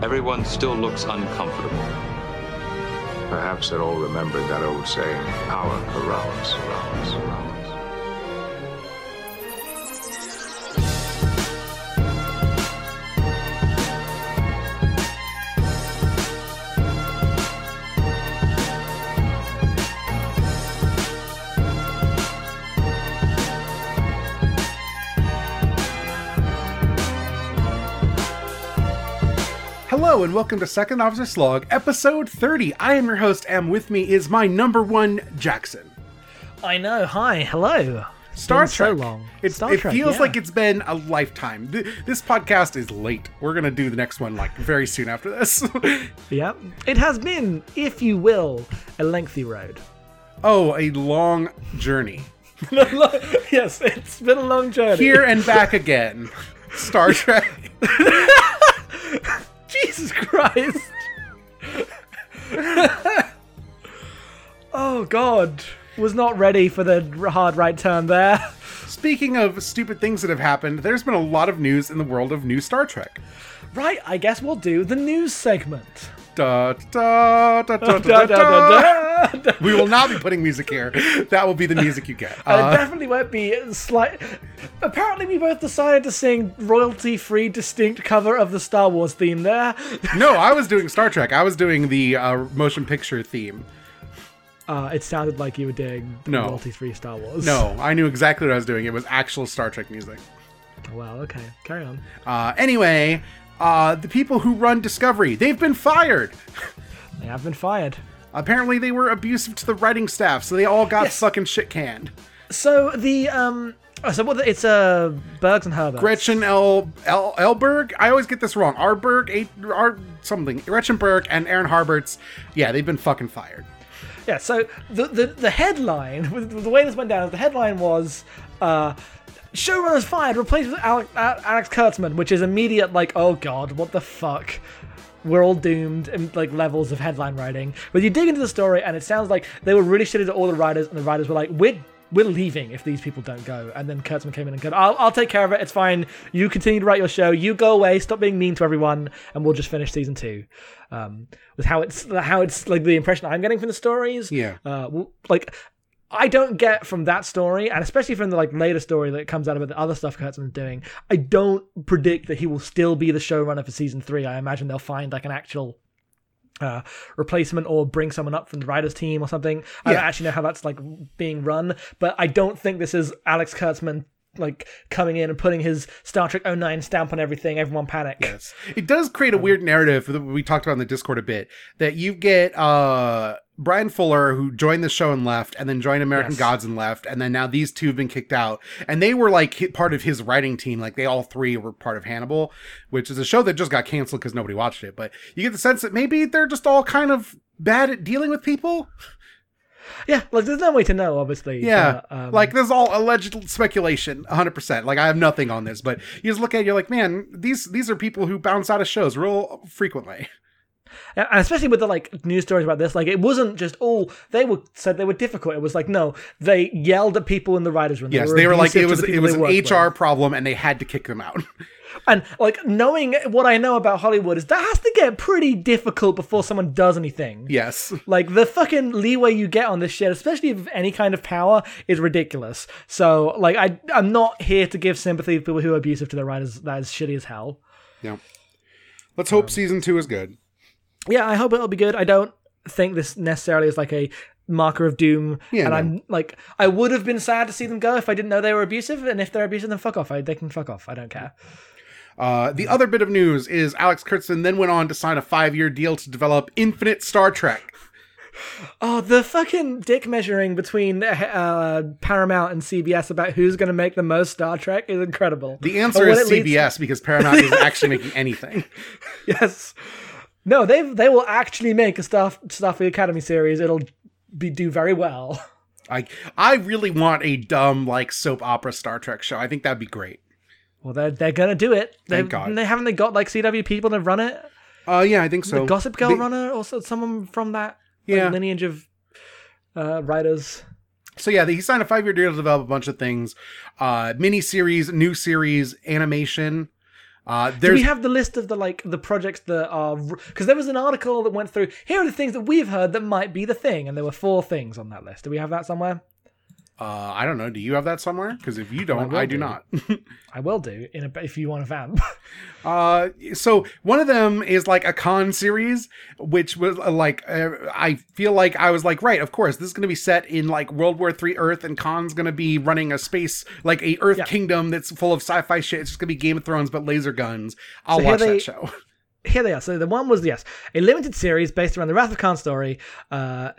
Everyone still looks uncomfortable. Perhaps they're all remembered that old saying, power corrupts, corrupts, corrupts. Hello and welcome to Second Officer Slog, episode 30. I am your host, and with me is my number one Jackson. I know. Hi. Hello. Star Been Trek. So long. It's, Star it Trek, feels yeah. like it's been a lifetime. Th- This podcast is late. We're gonna do the next one like very soon after this. Yeah. It has been, if you will, a lengthy road. oh, a long journey. yes, it's been a long journey. Here and back again. Star Trek. Jesus Christ. oh God. Was not ready for the hard right turn there. Speaking of stupid things that have happened, there's been a lot of news in the world of new Star Trek. Right, I guess we'll do the news segment. Da, da, da, da, da, Da, da, da, da, da. da, da. We will not be putting music here. That will be the music you get. Uh, it definitely won't be slight. Apparently, we both decided to sing royalty-free, distinct cover of the Star Wars theme there. no, I was doing Star Trek. I was doing the uh, motion picture theme. Uh, it sounded like you were doing No. royalty-free Star Wars. No, I knew exactly what I was doing. It was actual Star Trek music. Well, okay, carry on. Uh, anyway, uh, the people who run Discovery, they've been fired. They have been fired. Apparently, they were abusive to the writing staff, so they all got Yes. fucking shit canned. So the um, oh, so what? It's uh, Bergs and Herbert. Gretchen L. L. Elberg. I always get this wrong. Arberg. R. Something. Gretchen Berg and Aaron Harberts. Yeah, they've been fucking fired. Yeah. So the the, the headline, the way this went down, is the headline was uh. Showrunners fired, replaced with Alex, Alex Kurtzman, which is immediate like, oh god, what the fuck? We're all doomed in like levels of headline writing. But you dig into the story, and it sounds like they were really shitty to all the writers, and the writers were like, we're we're leaving if these people don't go. And then Kurtzman came in and said, I'll, I'll take care of it. It's fine. You continue to write your show. You go away. Stop being mean to everyone, and we'll just finish season two. Um, with how it's how it's like the impression I'm getting from the stories. Yeah. Uh, like I don't get from that story, and especially from the like later story that comes out about the other stuff Kurtzman's doing. I don't predict that he will still be the showrunner for season three. I imagine they'll find like an actual uh, replacement or bring someone up from the writers team or something. I don't actually know how that's like being run, but I don't think this is Alex Kurtzman like coming in and putting his Star Trek 09 stamp on everything. Everyone panic. Yes. It does create a weird narrative that we talked about in the Discord a bit that you get uh Bryan Fuller who joined the show and left and then joined American Yes. Gods and left and then now these two have been kicked out. And they were like part of his writing team. Like they all three were part of Hannibal which is a show that just got canceled cuz nobody watched it. But you get the sense that maybe they're just all kind of bad at dealing with people. Yeah, like there's no way to know, obviously. yeah. but, um, like this is all alleged speculation 100% like I have nothing on this but you just look at it you're like man these these are people who bounce out of shows real frequently and especially with the like news stories about this, like it wasn't just oh they were said they were difficult. It was like no, they yelled at people in the writers' room. Yes, they were like it was it was an HR with. problem and they had to kick them out. And like knowing what I know about Hollywood is that has to get pretty difficult before someone does anything. yes. Like the fucking leeway you get on this shit, especially if any kind of power, is ridiculous. So like I I'm not here to give sympathy to people who are abusive to their writers. That is shitty as hell. Yeah. Let's hope um, season 2 is good. Yeah, I hope it'll be good. I don't think this necessarily is like a marker of doom. Yeah, and no. I'm like, I would have been sad to see them go if I didn't know they were abusive. And if they're abusive, then fuck off. I, they can fuck off. I don't care. Uh, the other bit of news is Alex Kurtzman then went on to sign a 5-year deal to develop Infinite Star Trek. Oh, the fucking dick measuring between uh, Paramount and CBS about who's going to make the most Star Trek is incredible. The answer is it leads- CBS because Paramount isn't actually making anything. yes. No, they they will actually make a Star Starfleet Academy series. It'll be do very well. I I really want a dumb like soap opera Star Trek show. I think that'd be great. Well, they're they're gonna do it. They, Thank God. They haven't they got like CW people to run it. Uh yeah, I think so. the Gossip Girl They- runner, also someone from that like, Yeah. lineage of uh, writers. So yeah, he signed a five year deal to develop a bunch of things, uh, mini series, new series, animation. Uh, Do we have the list of the like the projects that are because there was an article that went through. Here are the things that we've heard that might be the thing, and there were four things on that list. Do we have that somewhere? Uh, I don't know. Do you have that somewhere? Because if you don't, will I do do. not. I will do in a, if you want a vamp. Uh, so one of them is like a Khan series, which was uh, like uh, I feel like I was like, right, of course, this is going to be set in like World War Three Earth, and Khan's going to be running a space like a Earth Yeah. kingdom that's full of sci-fi shit. It's just going to be Game of Thrones, but laser guns. I'll So watch they- that show. Here they are. So the one was yes, a limited series based around the Wrath of Khan story. Uh,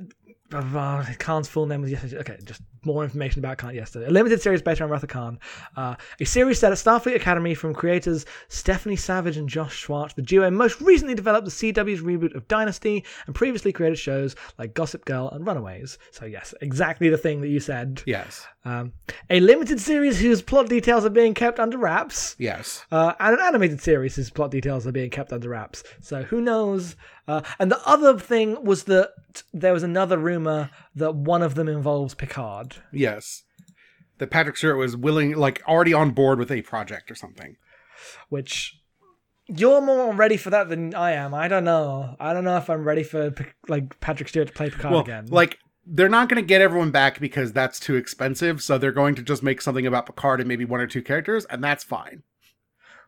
uh, Khan's full name was yes. Okay, just more information about Khan yesterday. A limited series based around Wrath of Khan. Uh, a series set at Starfleet Academy from creators Stephanie Savage and Josh Schwartz. The duo most recently developed the CW's reboot of Dynasty and previously created shows like Gossip Girl and Runaways. So yes, exactly the thing that you said. Yes, Um, a limited series whose plot details are being kept under wraps yes. uh, and an animated series whose plot details are being kept under wraps. So who knows? Uh, and the other thing was that there was another rumor that one of them involves Picard. Yes. That Patrick Stewart was willing, like, already on board with a project or something. which you're more ready for that than I am. I don't know. I don't know if I'm ready for like Patrick Stewart to play Picard Well, again. like, they're not going to get everyone back because that's too expensive. So they're going to just make something about Picard and maybe one or two characters, and that's fine.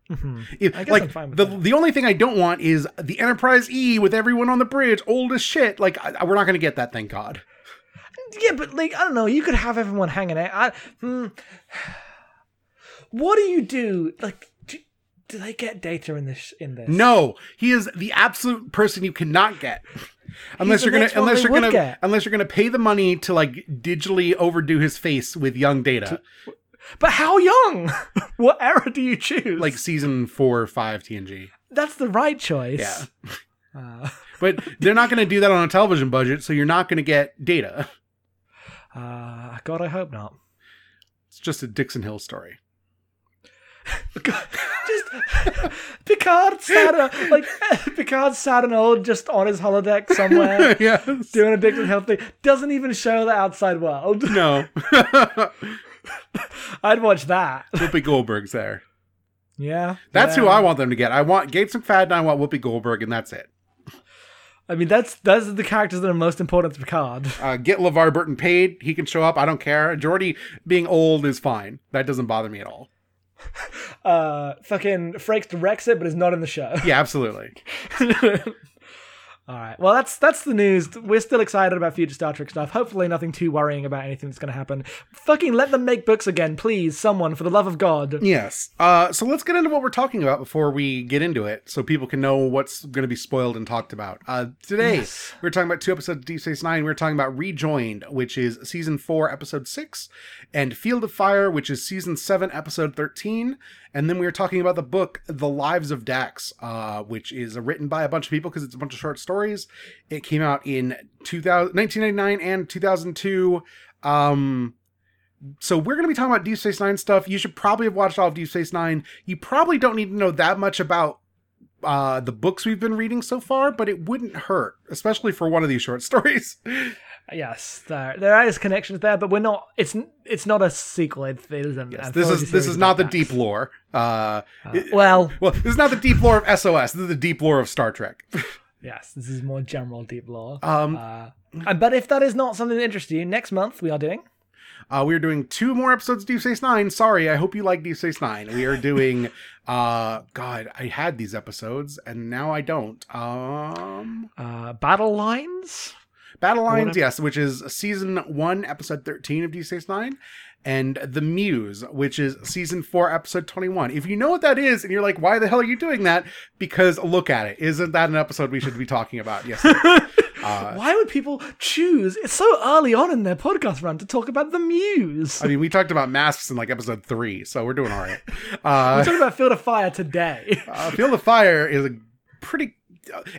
Mhm. If- I guess like I'm fine with the that. the only thing I don't want is the Enterprise E with everyone on the bridge, old as shit. Like I, we're not going to get that, thank God. Yeah, but like I don't know. You could have everyone hanging out. I, hmm. What do you do? Like, do, do they get data in this? In this? No, he is the absolute person you cannot get. Unless you're gonna, unless you're gonna, get. unless you're gonna pay the money to like digitally overdo his face with young data, But how young? what era do you choose? like season four or five TNG. that's the right choice. Yeah, Uh, but they're not gonna do that on a television budget, so you're not gonna get data. Uh, God, I hope not. It's just a Dixon Hill story. just Picard sat uh, like Picard sat and old just on his holodeck somewhere yes. doing a Dixon Hill thing. Doesn't even show the outside world. No. I'd watch that. Whoopi Goldberg's there. Yeah, That's yeah. who I want them to get. I want Gates McFadden, I want Whoopi Goldberg, and that's it. I mean, that's those are the characters that are most important to Picard. Uh, get LeVar Burton paid. He can show up. I don't care. Geordi being old is fine. That doesn't bother me at all. Uh, fucking Frakes directs it, but is not in the show. Yeah, absolutely. All right. Well, that's that's the news. We're still excited about future Star Trek stuff. Hopefully, nothing too worrying about anything that's going to happen. Fucking let them make books again, please. Someone, for the love of God. Yes. Uh, so let's get into what we're talking about before we get into it so people can know what's going to be spoiled and talked about. Uh, today, Yes. we're talking about two episodes of Deep Space Nine. We're talking about Rejoined, which is season four, episode six, and Field of Fire, which is season seven, episode 13. And then we were talking about the book, The Lives of Dax, uh, which is written by a bunch of people because it's a bunch of short stories. It came out in 2000, 1999 and 2002. Um, so we're going to be talking about Deep Space Nine stuff. You should probably have watched all of Deep Space Nine. You probably don't need to know that much about uh, the books we've been reading so far, but it wouldn't hurt, especially for one of these short stories. Yes, there there is connections there, but we're not. It's it's not a sequel. It, it isn't. Yes, this is this is not the deep lore. Uh, it- Well, well, this is not the deep lore of SOS. This is the deep lore of Star Trek. yes, this is more general deep lore. Um, Uh, but if that is not something that interests you, next month we are doing. Uh, we are doing two more episodes of Deep Space Nine. Sorry, I hope you like Deep Space Nine. We are doing, uh, God, I had these episodes and now I don't. Um, Uh, battle lines. Battle Lines, yes, which is season one, episode 13 of Deep Space Nine, and The Muse, which is season four, episode 21. If you know what that is and you're like, why the hell are you doing that? Because look at it. Isn't that an episode we should be talking about? Yes. Uh, Why would people choose? It's so early on in their podcast run to talk about the Muse. I mean, we talked about masks in like episode three, so we're doing all right. We're Uh, talking about Field of Fire today. uh, Field of Fire is a pretty.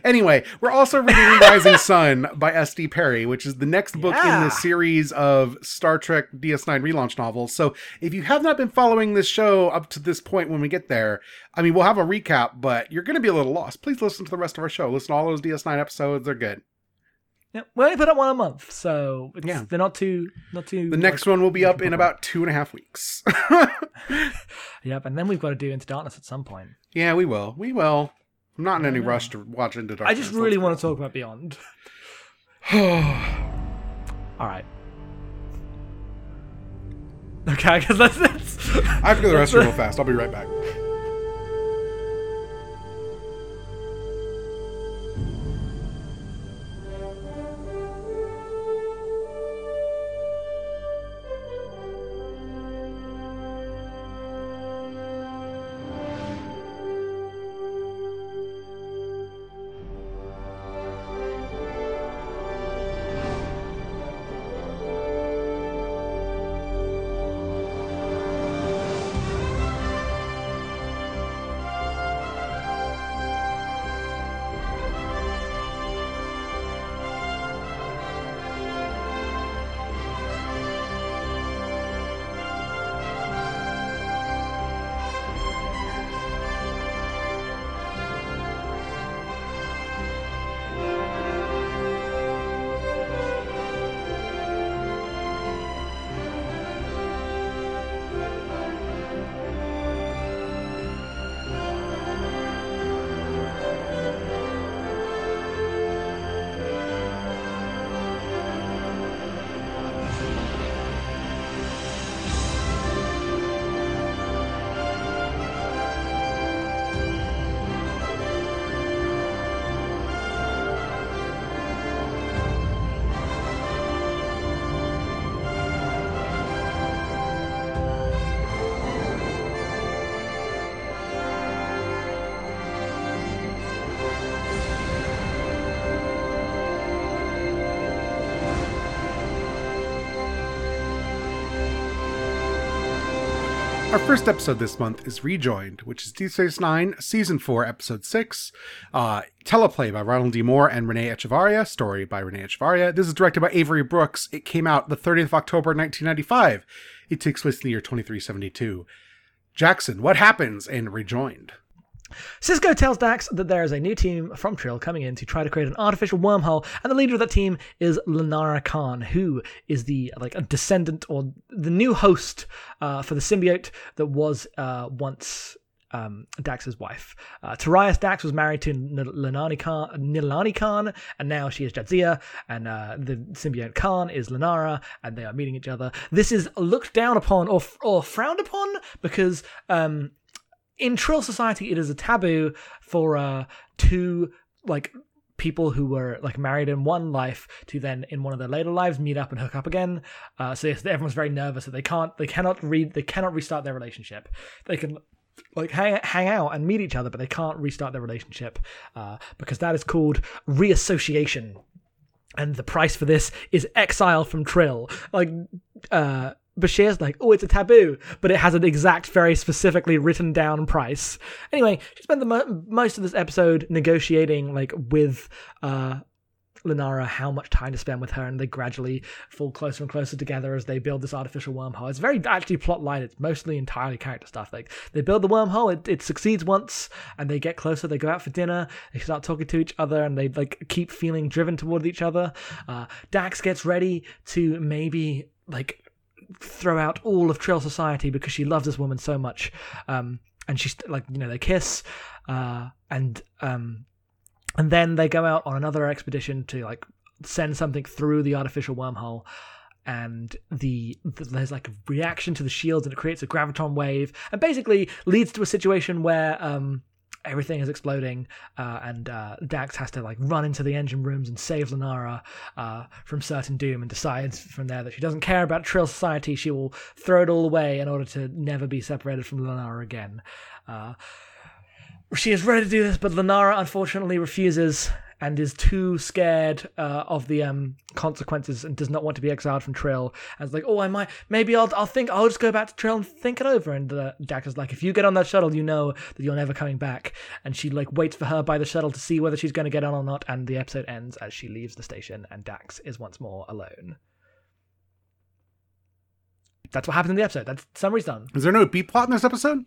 Anyway, we're also reading Rising Sun by S.D. Perry, which is the next book in the series of Star Trek DS9 relaunch novels. So if you have not been following this show up to this point when we get there, I mean, we'll have a recap, but you're going to be a little lost. Please listen to the rest of our show. Listen to all those DS9 episodes. They're good. Yeah, we only put up one a month, so it's, Yeah. they're not too not too. The next one will be up in about two and a half weeks. Yep, and then we've got to do Into Darkness at some point. Yeah, we will. We will. I'm not in any rush to watch Into Darkness. I just really want to talk about Beyond. All right. Okay, I guess that's it. I have to go to the restroom real fast. I'll be right back. Our first episode this month is Rejoined, which is Deep Space Nine, Season 4, Episode 6. Uh, teleplay by Ronald D. Moore and René Echevarria. Story by René Echevarria. This is directed by Avery Brooks. It came out the 30th of October, 1995. It takes place in the year 2372. Jackson, what happens in Rejoined? Sisko tells Dax that there is a new team from Trill coming in to try to create an artificial wormhole, and the leader of that team is Lenara Kahn, who is the like a descendant or the new host uh, for the symbiote that was uh, once um, Dax's wife. Uh, Dax was married to Kahn, Nilani Kahn, and now she is Jadzia, and uh, the symbiote Kahn is Lenara, and they are meeting each other. This is looked down upon or or frowned upon because um, in Trill society, it is a taboo for uh, two like people who were like married in one life to then in one of their later lives meet up and hook up again. Uh, so everyone's very nervous that they can't, they cannot read, they cannot restart their relationship. They can like hang, hang out and meet each other, but they can't restart their relationship uh, because that is called reassociation. And the price for this is exile from Trill. Like, uh, Bashir's like, oh, it's a taboo, but it has an exact, very specifically written down price. Anyway, she spent the mo- most of this episode negotiating, like, with uh, Lenara how much time to spend with her, and they gradually fall closer and closer together as they build this artificial wormhole. It's very actually plot line. It's mostly entirely character stuff. Like they build the wormhole, it, it succeeds once, and they get closer. They go out for dinner. They start talking to each other, and they like keep feeling driven toward each other. Uh, Dax gets ready to maybe like throw out all of Trill society because she loves this woman so much. Um, and she's like, you know, they kiss, uh, and um, and then they go out on another expedition to like send something through the artificial wormhole. And the, the there's like a reaction to the shields, and it creates a graviton wave, and basically leads to a situation where um, everything is exploding, uh, and uh, Dax has to like run into the engine rooms and save Lenara uh, from certain doom, and decides from there that she doesn't care about Trill society. She will throw it all away in order to never be separated from Lenara again. Uh, she is ready to do this, but Lenara unfortunately refuses and is too scared uh, of the um, consequences and does not want to be exiled from Trill. And it's like, oh, I might, maybe I'll, I'll think, I'll just go back to Trill and think it over. And Dax is like, if you get on that shuttle, you know that you're never coming back. And she like waits for her by the shuttle to see whether she's going to get on or not. And the episode ends as she leaves the station, and Dax is once more alone. That's what happens in the episode. That's summary's done. Is there no B plot in this episode?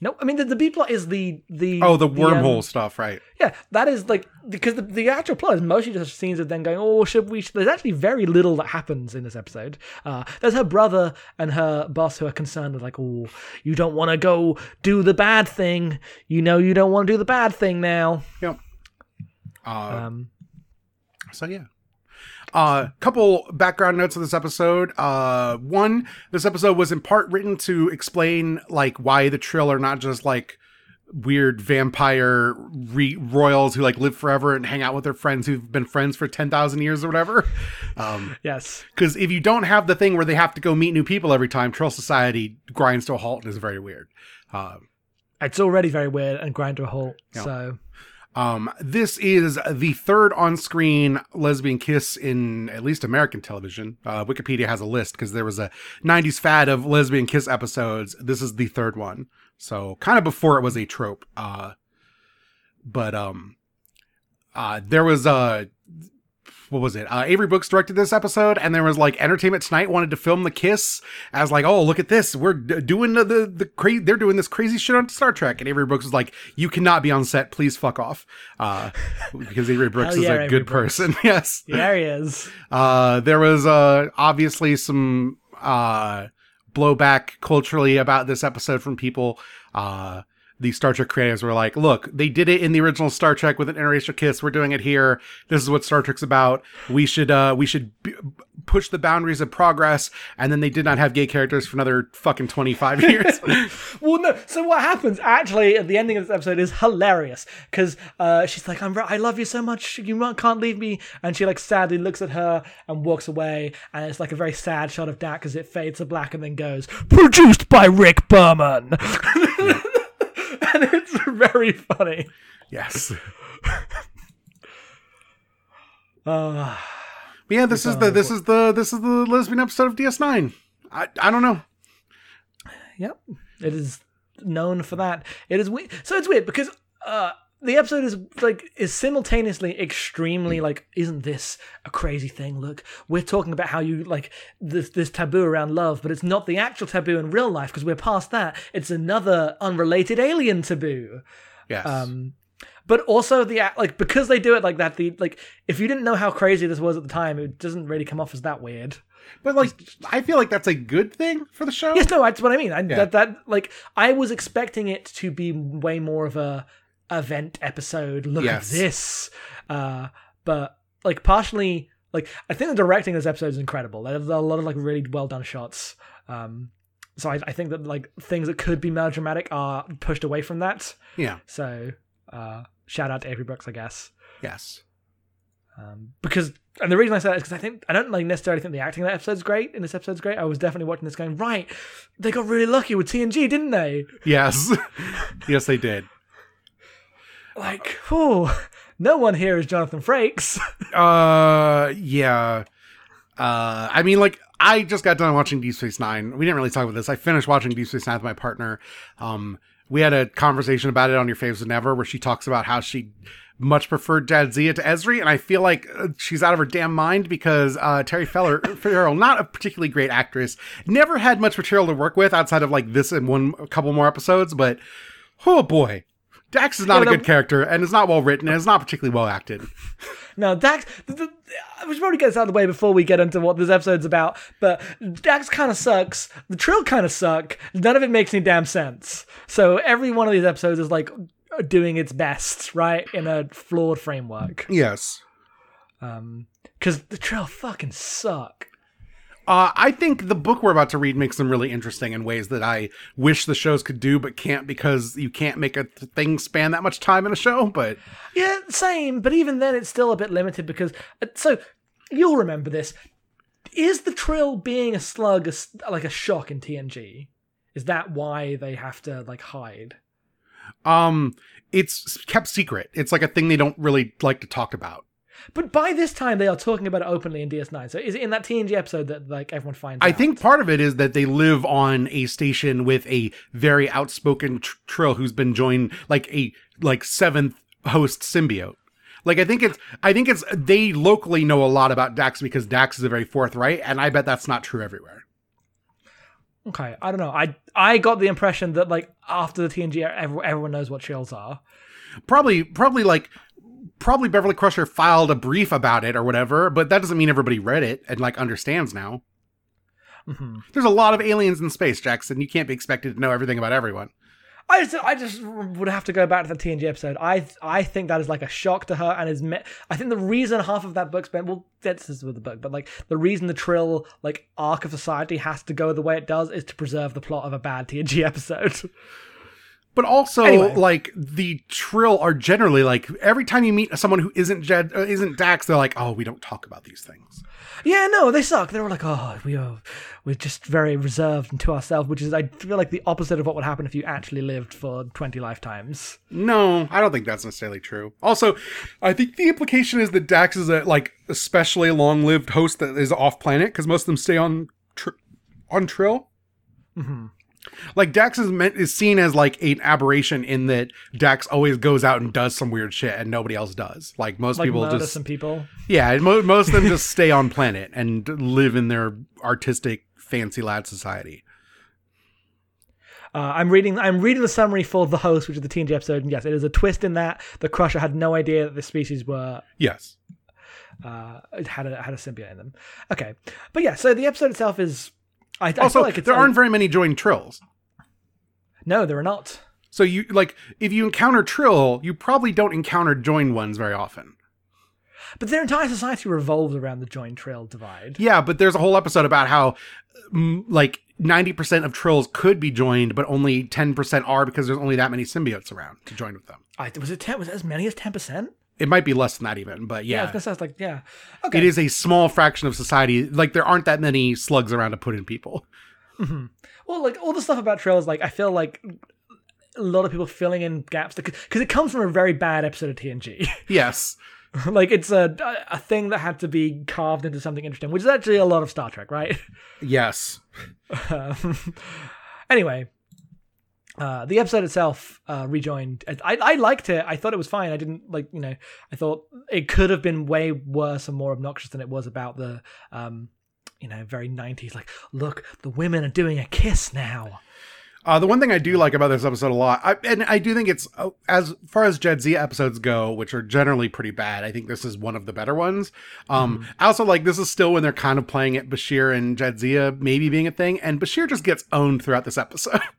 No, I mean the, the B plot is the the Oh, the um, wormhole stuff, right? yeah, that is like because the, the actual plot is mostly just scenes of them going, "Oh, should we?" There's actually very little that happens in this episode. Uh, there's her brother and her boss who are concerned with like, "Oh, you don't want to go do the bad thing. You know, you don't want to do the bad thing now." Yep. Uh, Um, So yeah. Uh, couple background notes of this episode. Uh, one, this episode was in part written to explain like why the Trill are not just like weird vampire re- royals who like live forever and hang out with their friends who've been friends for ten thousand years or whatever. Um, yes, because if you don't have the thing where they have to go meet new people every time, Trill society grinds to a halt and is very weird. Uh, it's already very weird and grind to a halt. Yeah. So Um, this is the third on-screen lesbian kiss in at least American television. Uh, Wikipedia has a list because there was a '90s fad of lesbian kiss episodes. This is the third one, so kind of before it was a trope. Uh, but um, uh, there was uh, what was it? Uh, Avery Brooks directed this episode, and there was like Entertainment Tonight wanted to film the kiss as like, oh, look at this, we're d- doing the the, the crazy, they're doing this crazy shit on Star Trek, and Avery Brooks was like, you cannot be on set, please fuck off, uh, because Avery Brooks is yeah, a Avery good Brooks. person. yes, there he is. uh, there was uh, obviously some uh, blowback culturally about this episode from people. Uh, the Star Trek creators were like, "Look, they did it in the original Star Trek with an interracial kiss. We're doing it here. This is what Star Trek's about. We should uh, we should b- push the boundaries of progress." And then they did not have gay characters for another fucking twenty five years. Well, no. So what happens actually at the ending of this episode is hilarious because uh, she's like, "I'm, I love you so much. You can't leave me." And she like sadly looks at her and walks away. And it's like a very sad shot of Dax as it fades to black and then goes, "Produced by Rick Berman." and it's very funny. yes. Uh, But yeah, this is the this is the this is the lesbian episode of DS Nine. I I don't know. Yep, it is known for that. It is weird. So it's weird because uh, the episode is like is simultaneously extremely like, isn't this a crazy thing? Look, we're talking about how you like this this taboo around love, but it's not the actual taboo in real life because we're past that. It's another unrelated alien taboo. Yes. Um, but also the act- like because they do it like that. The like if you didn't know how crazy this was at the time, it doesn't really come off as that weird. but like, I feel like that's a good thing for the show. Yes, no, that's what I mean. I, Yeah. That that like I was expecting it to be way more of a event episode. Look Yes. at this, uh, but like partially, like I think the directing of this episode is incredible. There's a lot of like really well done shots. Um, so I, I think that like things that could be melodramatic are pushed away from that. Yeah. So uh, shout out to Avery Brooks, I guess. Yes. Um, because and the reason I say that is because I think I don't like necessarily think the acting in that episode's great. In this episode's great. I was definitely watching this going right. They got really lucky with TNG, didn't they? Yes. yes, they did. Like, oh, no one here is Jonathan Frakes. Uh, yeah. Uh, I mean, like, I just got done watching Deep Space Nine. We didn't really talk about this. I finished watching Deep Space Nine with my partner. Um, we had a conversation about it on Your Faves Never, where she talks about how she much preferred Jadzia to Ezri, and I feel like uh, she's out of her damn mind because uh, Terry Feller, Farrell, not a particularly great actress, never had much material to work with outside of like this and one couple more episodes, but oh boy. Dax is not Yeah, a good character and is not well written and is not particularly well acted. now, Dax, the, I should probably get this out of the way before we get into what this episode's about. But Dax kind of sucks. The Trill kind of suck. None of it makes any damn sense. So every one of these episodes is like doing its best, right, in a flawed framework. Yes. Um, because the Trill fucking suck. Uh, I think the book we're about to read makes them really interesting in ways that I wish the shows could do, but can't because you can't make a th- thing span that much time in a show. But Yeah, same. But even then, it's still a bit limited because. uh, So, you'll remember this. Is the Trill being a slug a like a shock in TNG? Is that why they have to like hide? um, it's kept secret. It's like a thing they don't really like to talk about. But by this time, they are talking about it openly in DS9. So, is it in that TNG episode that like everyone finds? I out? think part of it is that they live on a station with a very outspoken tr- Trill who's been joined like a like seventh host symbiote. Like I think it's I think it's they locally know a lot about Dax because Dax is a very forthright, and I bet that's not true everywhere. Okay, I don't know. I I got the impression that like after the TNG, everyone knows what trills are. Probably, probably like, probably Beverly Crusher filed a brief about it or whatever, but that doesn't mean everybody read it and like understands now. hmm There's a lot of aliens in space, Jackson. You can't be expected to know everything about everyone. I just I just would have to go back to the TNG episode. I I think that is like a shock to her, and is me- I think the reason half of that book's been well, that's with the book, but like the reason the Trill like arc of society has to go the way it does is to preserve the plot of a bad TNG episode. But also, Anyway. like the Trill are generally like every time you meet someone who isn't Jed, uh, isn't Dax, they're like, "Oh, we don't talk about these things." yeah, no, they suck. They're all like, oh, we are we're just very reserved and to ourselves, which is I feel like the opposite of what would happen if you actually lived for twenty lifetimes. No, I don't think that's necessarily true. Also, I think the implication is that Dax is a like especially long-lived host that is off planet because most of them stay on tr- on Trill. hmm Like Dax is meant is seen as like an aberration in that Dax always goes out and does some weird shit and nobody else does. Like most Like people just some people. yeah, mo- most of them just stay on planet and live in their artistic fancy lad society. Uh, I'm reading. I'm reading the summary for the host, which is the TNG episode, and yes, it is a twist in that the Crusher had no idea that the species were Yes. uh, it had a had a symbiote in them. Okay, but yeah, so the episode itself is. I, I Also, feel like it's there aren't very many joined trills. no, there are not. So you like if you encounter trill, you probably don't encounter joined ones very often. But their entire society revolves around the joint Trill divide. Yeah, but there's a whole episode about how mm, like 90% of trills could be joined, but only 10% are because there's only that many symbiotes around to join with them. I, was it ten? Was it as many as ten percent? It might be less than that even, but yeah. was gonna it's like yeah. Okay. it is a small fraction of society. Like there aren't that many slugs around to put in people. Well, like all the stuff about Trills, like I feel like a lot of people filling in gaps because it comes from a very bad episode of TNG. Yes. like it's a a thing that had to be carved into something interesting, which is actually a lot of Star Trek, right? Yes. Um, anyway, uh, the episode itself uh, rejoined. I, I liked it. I thought it was fine. I didn't like you know. I thought it could have been way worse and more obnoxious than it was about the um, you know, very nineties. Like, look, the women are doing a kiss now. Uh, the one thing I do like about this episode a lot, I, and I do think it's uh, as far as Jadzia episodes go, which are generally pretty bad. I think this is one of the better ones. Um, I also like this is still when they're kind of playing at Bashir and Jadzia maybe being a thing, and Bashir just gets owned throughout this episode.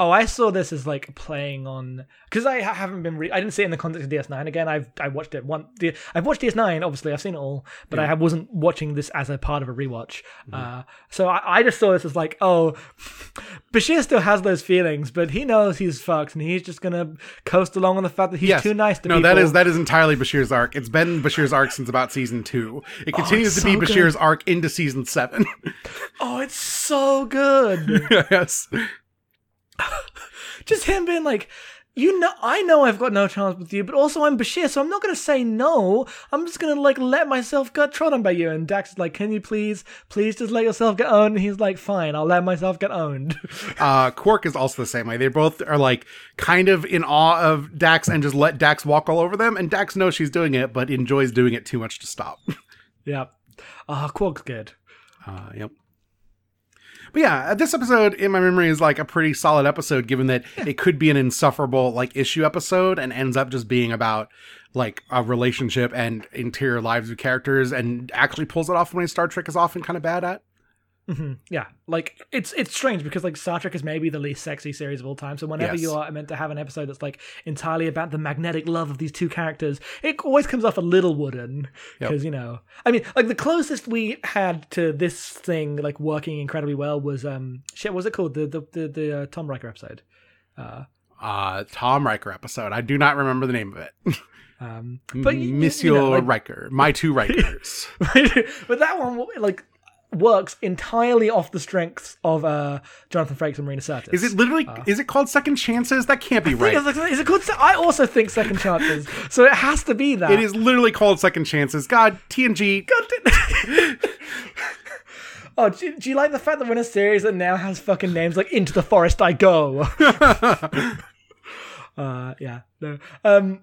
Oh, I saw this as like playing on because I haven't been. Re- I didn't see it in the context of DS9. Again, I've I watched it one. I've watched DS9. Obviously, I've seen it all, but I wasn't watching this as a part of a rewatch. Uh, so I, I just saw this as like, oh, Bashir still has those feelings, but he knows he's fucked, and he's just gonna coast along on the fact that he's yes, too nice to be. no, people. that is that is entirely Bashir's arc. It's been Bashir's arc since about season two. It continues it's to be so good. Bashir's arc into season seven. Oh, it's so good. yes, just him being like, you know, I know I've got no chance with you, but also I'm Bashir, so I'm not gonna say no. I'm just gonna like let myself get trodden by you. And Dax is like, can you please, please just let yourself get owned? And he's like, fine, I'll let myself get owned. uh, Quark is also the same way. They both are like kind of in awe of Dax and just let Dax walk all over them. And Dax knows she's doing it, but enjoys doing it too much to stop. yep. Ah, Quark's good. Uh, yep. But yeah, uh, this episode in my memory is like a pretty solid episode, given that it could be an insufferable like issue episode and ends up just being about like a relationship and interior lives of characters, and actually pulls it off when Star Trek is often kind of bad at. Hmm Yeah, like it's it's strange because like Star Trek is maybe the least sexy series of all time. So whenever Yes. you are meant to have an episode that's like entirely about the magnetic love of these two characters, it always comes off a little wooden because you know, I mean, like the closest we had to this thing like working incredibly well was um shit. What was it called the the the, the uh, Tom Riker episode? Uh, Uh, Tom Riker episode. I do not remember the name of it. um, but Monsieur you know, like- Riker, my two Rikers. but that one like works entirely off the strengths of uh Jonathan Frakes and Marina Sirtis. Is it literally? is it called Second Chances? That can't be Uh. Right. Is it called? I also think second chances, so it has to be that. It is literally called Second Chances. God, TNG. God damn- oh, do, do you like the fact that we're in a series that now has fucking names like "Into the Forest I Go"? uh, yeah, no. Um,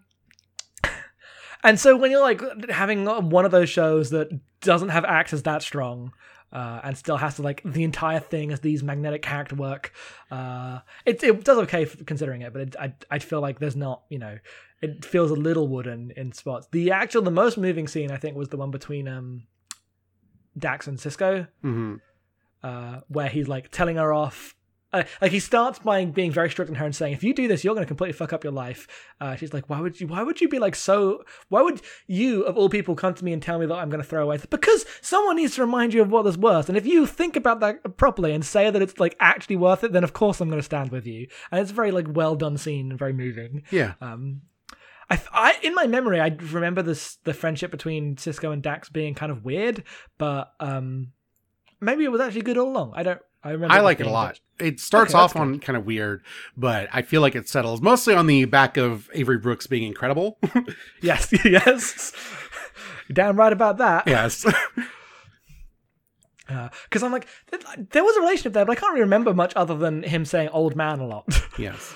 and so when you're like having one of those shows that doesn't have actors that strong uh, and still has to like the entire thing as these magnetic character work uh, it, it does okay for considering it but it, I, I feel like there's not you know it feels a little wooden in spots the actual the most moving scene i think was the one between um dax and sisko hmm uh, where he's like telling her off. Uh, like he starts by being very strict on her and saying, "If you do this, you're going to completely fuck up your life." Uh, she's like, "Why would you? Why would you be like so? Why would you, of all people, come to me and tell me that I'm going to throw away?" Because someone needs to remind you of what is worth. And if you think about that properly and say that it's like actually worth it, then of course I'm going to stand with you. And it's a very like well done scene and very moving. Yeah. Um, I, I in my memory, I remember this the friendship between Sisko and Dax being kind of weird, but um, maybe it was actually good all along. I don't. I remember. I like it a lot. It starts Okay, off on kind of weird, but I feel like it settles mostly on the back of Avery Brooks being incredible. Yes, yes. You're damn right about that. yes. Because I'm like, there was a relationship there, but I can't really remember much other than him saying "old man" a lot. yes.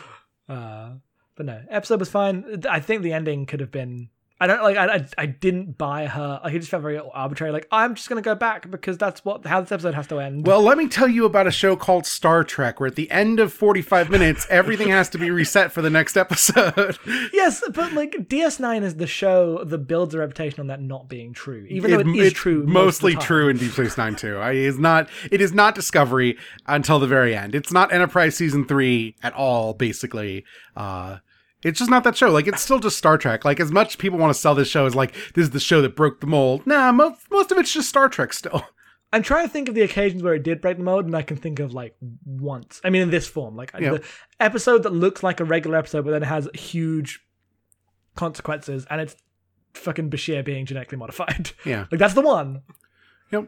Uh, but no, episode was fine. I think the ending could have been. I don't like. I, I I didn't buy her. Like it just felt very arbitrary. Like I'm just gonna go back because that's what how this episode has to end. Well, let me tell you about a show called Star Trek, where at the end of 45 minutes, everything has to be reset for the next episode. yes, but like DS9 is the show that builds a reputation on that not being true, even though it is true. most mostly time. true in Deep Space Nine too. I, it is not. It is not Discovery until the very end. It's not Enterprise season three at all. Basically, uh, it's just not that show. Like it's still just Star Trek. Like as much people want to sell this show as like this is the show that broke the mold. Nah, most most of it's just Star Trek still. I'm trying to think of the occasions where it did break the mold, and I can think of like once. I mean, in this form, like Yeah. the episode that looks like a regular episode, but then it has huge consequences, and it's fucking Bashir being genetically modified. Yeah. like that's the one. Yep.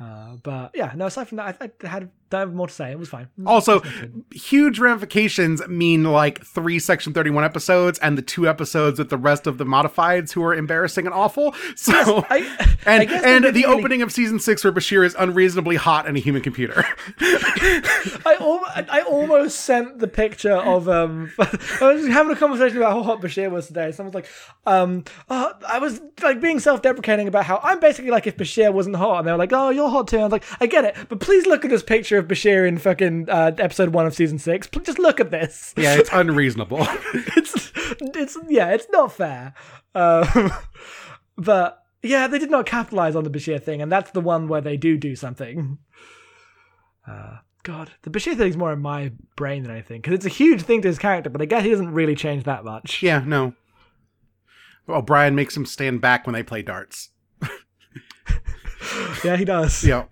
Uh, but yeah, no. Aside from that, I, I had don't have more to say. It was fine. Also, huge ramifications mean like three Section 31 episodes and the two episodes with the rest of the modifieds who are embarrassing and awful. So, I, and, I and the really- opening of season six where Bashir is unreasonably hot in a human computer. I, al- I almost sent the picture of um. I was having a conversation about how hot Bashir was today. Someone's like, um, uh, I was like being self-deprecating about how I'm basically like if Bashir wasn't hot, and they were like, oh, you're hot too. And I was like, I get it, but please look at this picture of Bashir in fucking uh, episode one of season six. Just look at this. yeah, it's unreasonable. it's it's yeah, it's not fair. Um, but yeah, they did not capitalize on the Bashir thing, and that's the one where they do do something. Uh, God, the Bashir thing's more in my brain than anything because it's a huge thing to his character, but I guess he doesn't really change that much. yeah, no. Well, Brian makes him stand back when they play darts. Yeah, he does. Yeah.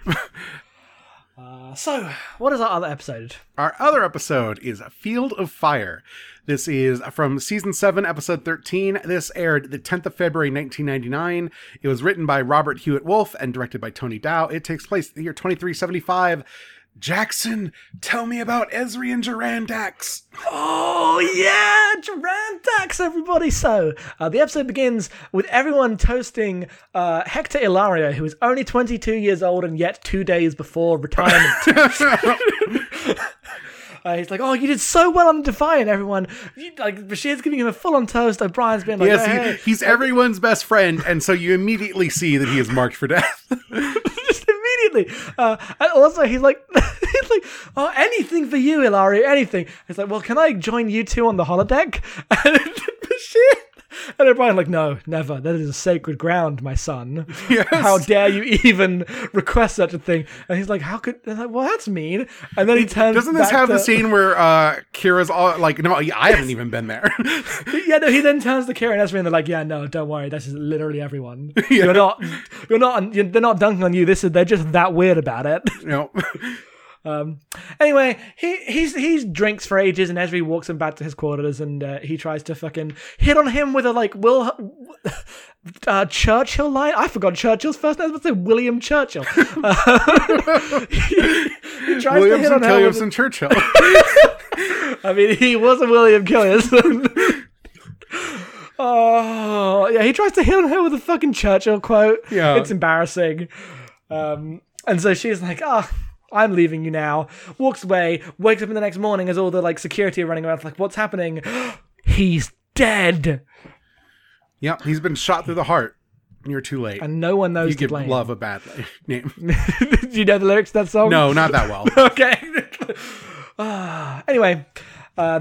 Uh, so, what is our other episode? Our other episode is Field of Fire. This is from season 7, episode 13. This aired the 10th of February, 1999. It was written by Robert Hewitt Wolfe and directed by Tony Dow. It takes place in the year 2375. Jackson, tell me about Ezri and Joran Dax. Oh yeah, Joran Dax, everybody! So uh, the episode begins with everyone toasting uh, Hector Ilario, who is only 22 years old and yet two days before retirement. Uh, he's like, "Oh, you did so well on Defiant, everyone." You, like Bashir's giving him a full-on toast. O'Brien's being like, yes, "Hey, he- hey." he's everyone's best friend, and so you immediately see that he is marked for death. just immediately. Uh, and also, he's like, he's like, "Oh, anything for you, Ilario, anything." He's like, "Well, can I join you two on the holodeck?" And Bashir. And O'Brien like, no, never. That is a sacred ground, my son. Yes. How dare you even request such a thing? And he's like, how could? Like, well, that's mean. And then he turns. Doesn't this have to, the scene where uh, Kira's all like, no, I haven't even been there? Yeah, no. He then turns to Kira and Ezri, and they're like, "Yeah, no, don't worry. This is literally everyone. You're not. You're not. You're, they're not dunking on you. This is. They're just that weird about it." know? Um, anyway, he he's he drinks for ages, and Ezri walks him back to his quarters, and uh, he tries to fucking hit on him with a like Will uh, Churchill line. I forgot Churchill's first name. Let's say William Churchill. Uh, he, he tries to hit Williamson, on Killiamson, Churchill. I mean, he was a William Killian. oh, yeah, he tries to hit on her with a fucking Churchill quote. Yeah. It's embarrassing. Um, and so she's like, oh, I'm leaving you now. Walks away, wakes up in the next morning as all the like security are running around, like, what's happening? He's dead. Yep, he's been shot through the heart. You're too late. and no one knows you give blame. love a bad name. Do you know the lyrics to that song? no, not that well. okay. Ah, anyway, uh,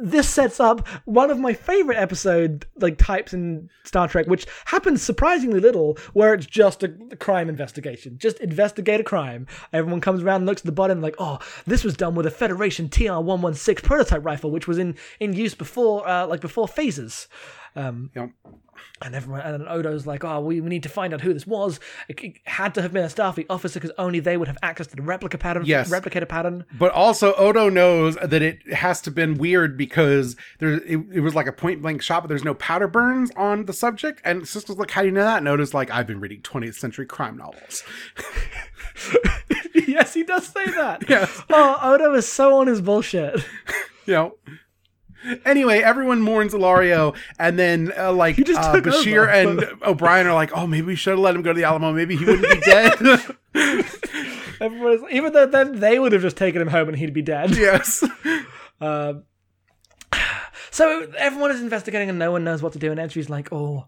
this sets up one of my favorite episode like types in Star Trek, which happens surprisingly little, where it's just a crime investigation. Just investigate a crime. Everyone comes around and looks at the button like, oh, this was done with a Federation TR-116 prototype rifle, which was in in use before uh, like before phasers. Um, Yep. and everyone, and then Odo's like, "Oh, we, we need to find out who this was. It, it had to have been a Starfleet officer because only they would have access to the replica pattern. Yes. replicator pattern. But also, Odo knows that it has to been weird because there it, it was like a point blank shot, but there's no powder burns on the subject. And Sisko's like, "How do you know that?" And Odo's like, "I've been reading 20th century crime novels." yes, he does say that. Yes. Oh, Odo is so on his bullshit. you know. Anyway, everyone mourns Ilario, and then uh, like uh, Bashir over. and O'Brien are like, "Oh, maybe we should have let him go to the Alamo. Maybe he wouldn't be dead." Everyone's, even though then they would have just taken him home and he'd be dead. yes. Um, so everyone is investigating and no one knows what to do. And Ezri's like, "Oh,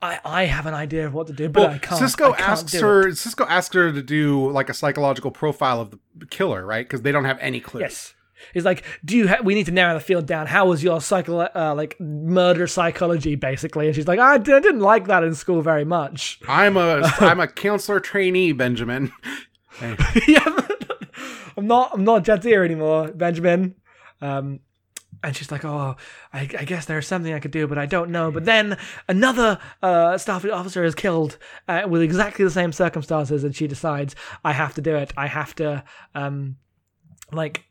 I I have an idea of what to do, but Well, I can't." Sisko I can't asks her. it." Sisko asks her to do like a psychological profile of the killer, right? Because they don't have any clues. Yes. He's like, do you? Ha- we need to narrow the field down. How was your psycho, uh, like murder psychology, basically? And she's like, "I didn't like that in school very much. I'm a I'm a counselor trainee, Benjamin. yeah, I'm not. I'm not Jadzia anymore, Benjamin. Um, and she's like, "Oh, I, I guess there's something I could do, but I don't know." But then another uh, Starfleet officer is killed uh, with exactly the same circumstances, and she decides, "I have to do it. I have to, um, like."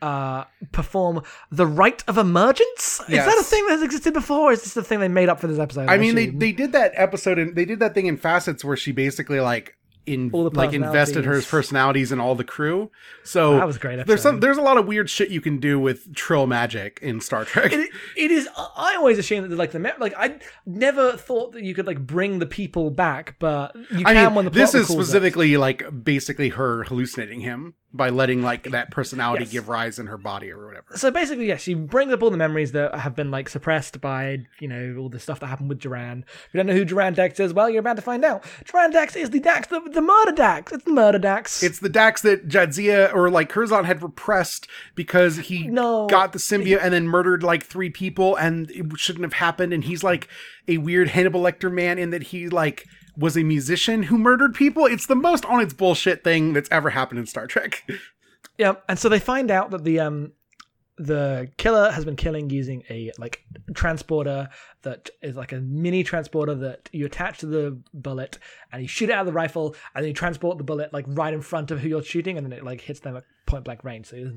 Uh, perform the rite of emergence. Is that a thing that has existed before? Or is this the thing they made up for this episode? I mean, they, assume? they did that episode and they did that thing in Facets where she basically like in All the like invested her personalities. in all the crew. So That was great There's some there's a lot of weird shit you can do with Trill magic in Star Trek. it, it is i always assume that like the like i never thought that you could like bring the people back but you I can mean, when the this is recalls it. specifically like basically her hallucinating him by letting like that personality Yes. give rise in her body or whatever. so basically yes she brings up all the memories that have been like suppressed by you know all the stuff that happened with Joran if you don't know who Joran Dax is well you're about to find out Joran Dax is the dax the, the murder dax it's the murder dax It's the Dax that Jadzia or like Curzon had repressed because he No. got the symbiote and then murdered like three people and it shouldn't have happened. And he's like a weird Hannibal Lecter man in that he like was a musician who murdered people. It's the most on its bullshit thing that's ever happened in Star Trek. Yeah, and so they find out that the um the killer has been killing using a like transporter that is like a mini transporter that you attach to the bullet and you shoot it out of the rifle and then you transport the bullet like right in front of who you're shooting and then it like hits them point blank range. So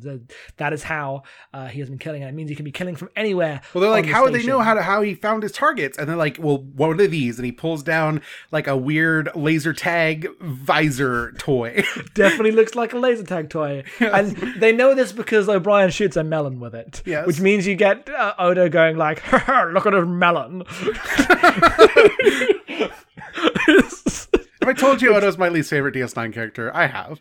that is how uh, he has been killing and it means he can be killing from anywhere. Well, they're like, the how would they know how to how he found his targets? And they're like, well, what are these? And he pulls down like a weird laser tag visor toy. Definitely looks like a laser tag toy. And they know this because O'Brien shoots a melon with it. Yes. Which means you get uh, Odo going like, look at his melon. Have I told you Odo's my least favorite DS9 character? I have.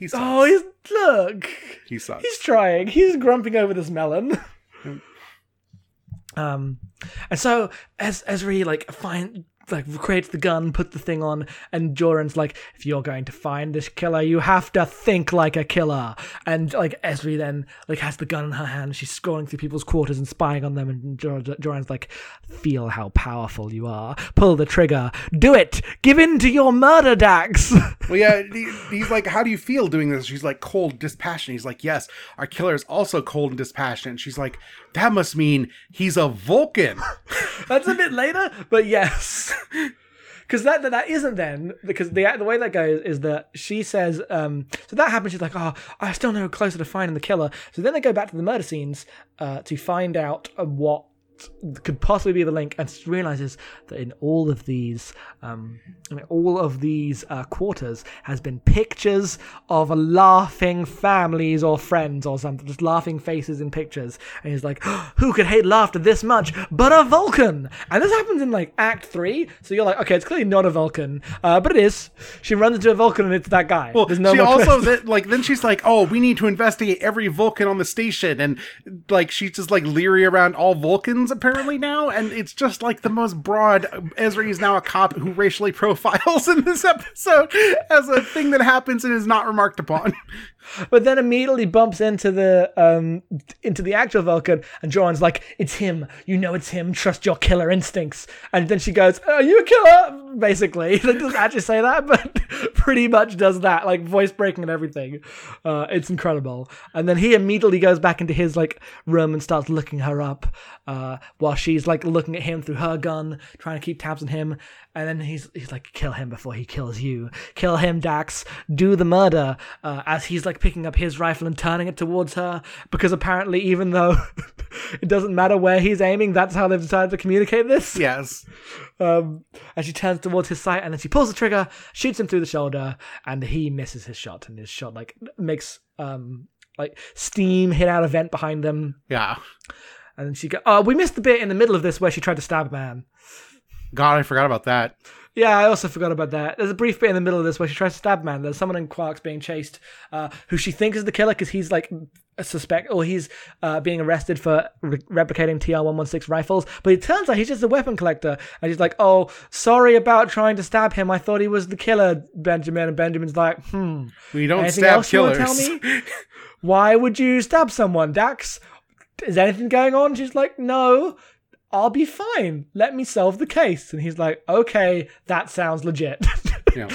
He sucks. oh, he's, look. he sucks. He's trying. He's grumping over this melon. um, and so as Ezri like find like creates the gun, puts the thing on, and Joran's like, if you're going to find this killer, you have to think like a killer. And like Ezri then like has the gun in her hand, she's scrolling through people's quarters and spying on them, and Jor- Joran's like, feel how powerful you are. Pull the trigger. Do it. Give in to your murder, Dax. Well, yeah, he's like, "How do you feel doing this?" She's like, "Cold, dispassionate." He's like, "Yes, our killer is also cold and dispassionate." She's like, "That must mean he's a Vulcan." That's a bit later, but yes. Because that, that isn't then because the the way that goes is that she says um so that happens she's like oh I still know closer to finding the killer so then they go back to the murder scenes uh, to find out uh, what could possibly be the link and realizes that in all of these um all of these uh, quarters has been pictures of laughing families or friends or something just laughing faces in pictures. And he's like who could hate laughter this much but a vulcan? And this happens in like act three. So you're like okay it's clearly not a vulcan uh, but it is. She runs into a vulcan and it's that guy. Well, There's no she also that like then she's like, "Oh, we need to investigate every Vulcan on the station," and like she's just like leery around all Vulcans apparently now, and it's just like the most broad. Ezri is now a cop who racially profiles in this episode as a thing that happens and is not remarked upon. But then immediately bumps into the um into the actual Vulcan, and Joran's like, "It's him. You know it's him. Trust your killer instincts." And then she goes, "Are you a killer?" Basically, like, doesn't actually say that, but pretty much does that, like voice breaking and everything. Uh, it's incredible. And then he immediately goes back into his like room and starts looking her up, uh, while she's like looking at him through her gun, trying to keep tabs on him. And then he's he's like, "Kill him before he kills you. Kill him, Dax. Do the murder." Uh, as he's like picking up his rifle and turning it towards her, because apparently, even though it doesn't matter where he's aiming, that's how they've decided to communicate this. Yes. Um, and she turns towards his sight, and then she pulls the trigger, shoots him through the shoulder, and he misses his shot, and his shot like makes um like steam hit out a vent behind them, Yeah. and then she go. Oh, we missed the bit in the middle of this where she tried to stab a man. God, I forgot about that. Yeah, I also forgot about that. There's a brief bit in the middle of this where she tries to stab man. There's someone in Quark's being chased, uh, who she thinks is the killer because he's like a suspect, or he's uh, being arrested for re- replicating TR-116 rifles. But it turns out he's just a weapon collector, and she's like, "Oh, sorry about trying to stab him. I thought he was the killer, Benjamin." And Benjamin's like, "Hmm, We don't anything stab else killers. to tell me? Why would you stab someone, Dax? Is anything going on?" She's like, "No." I'll be fine. Let me solve the case. And he's like, okay, that sounds legit. Yeah.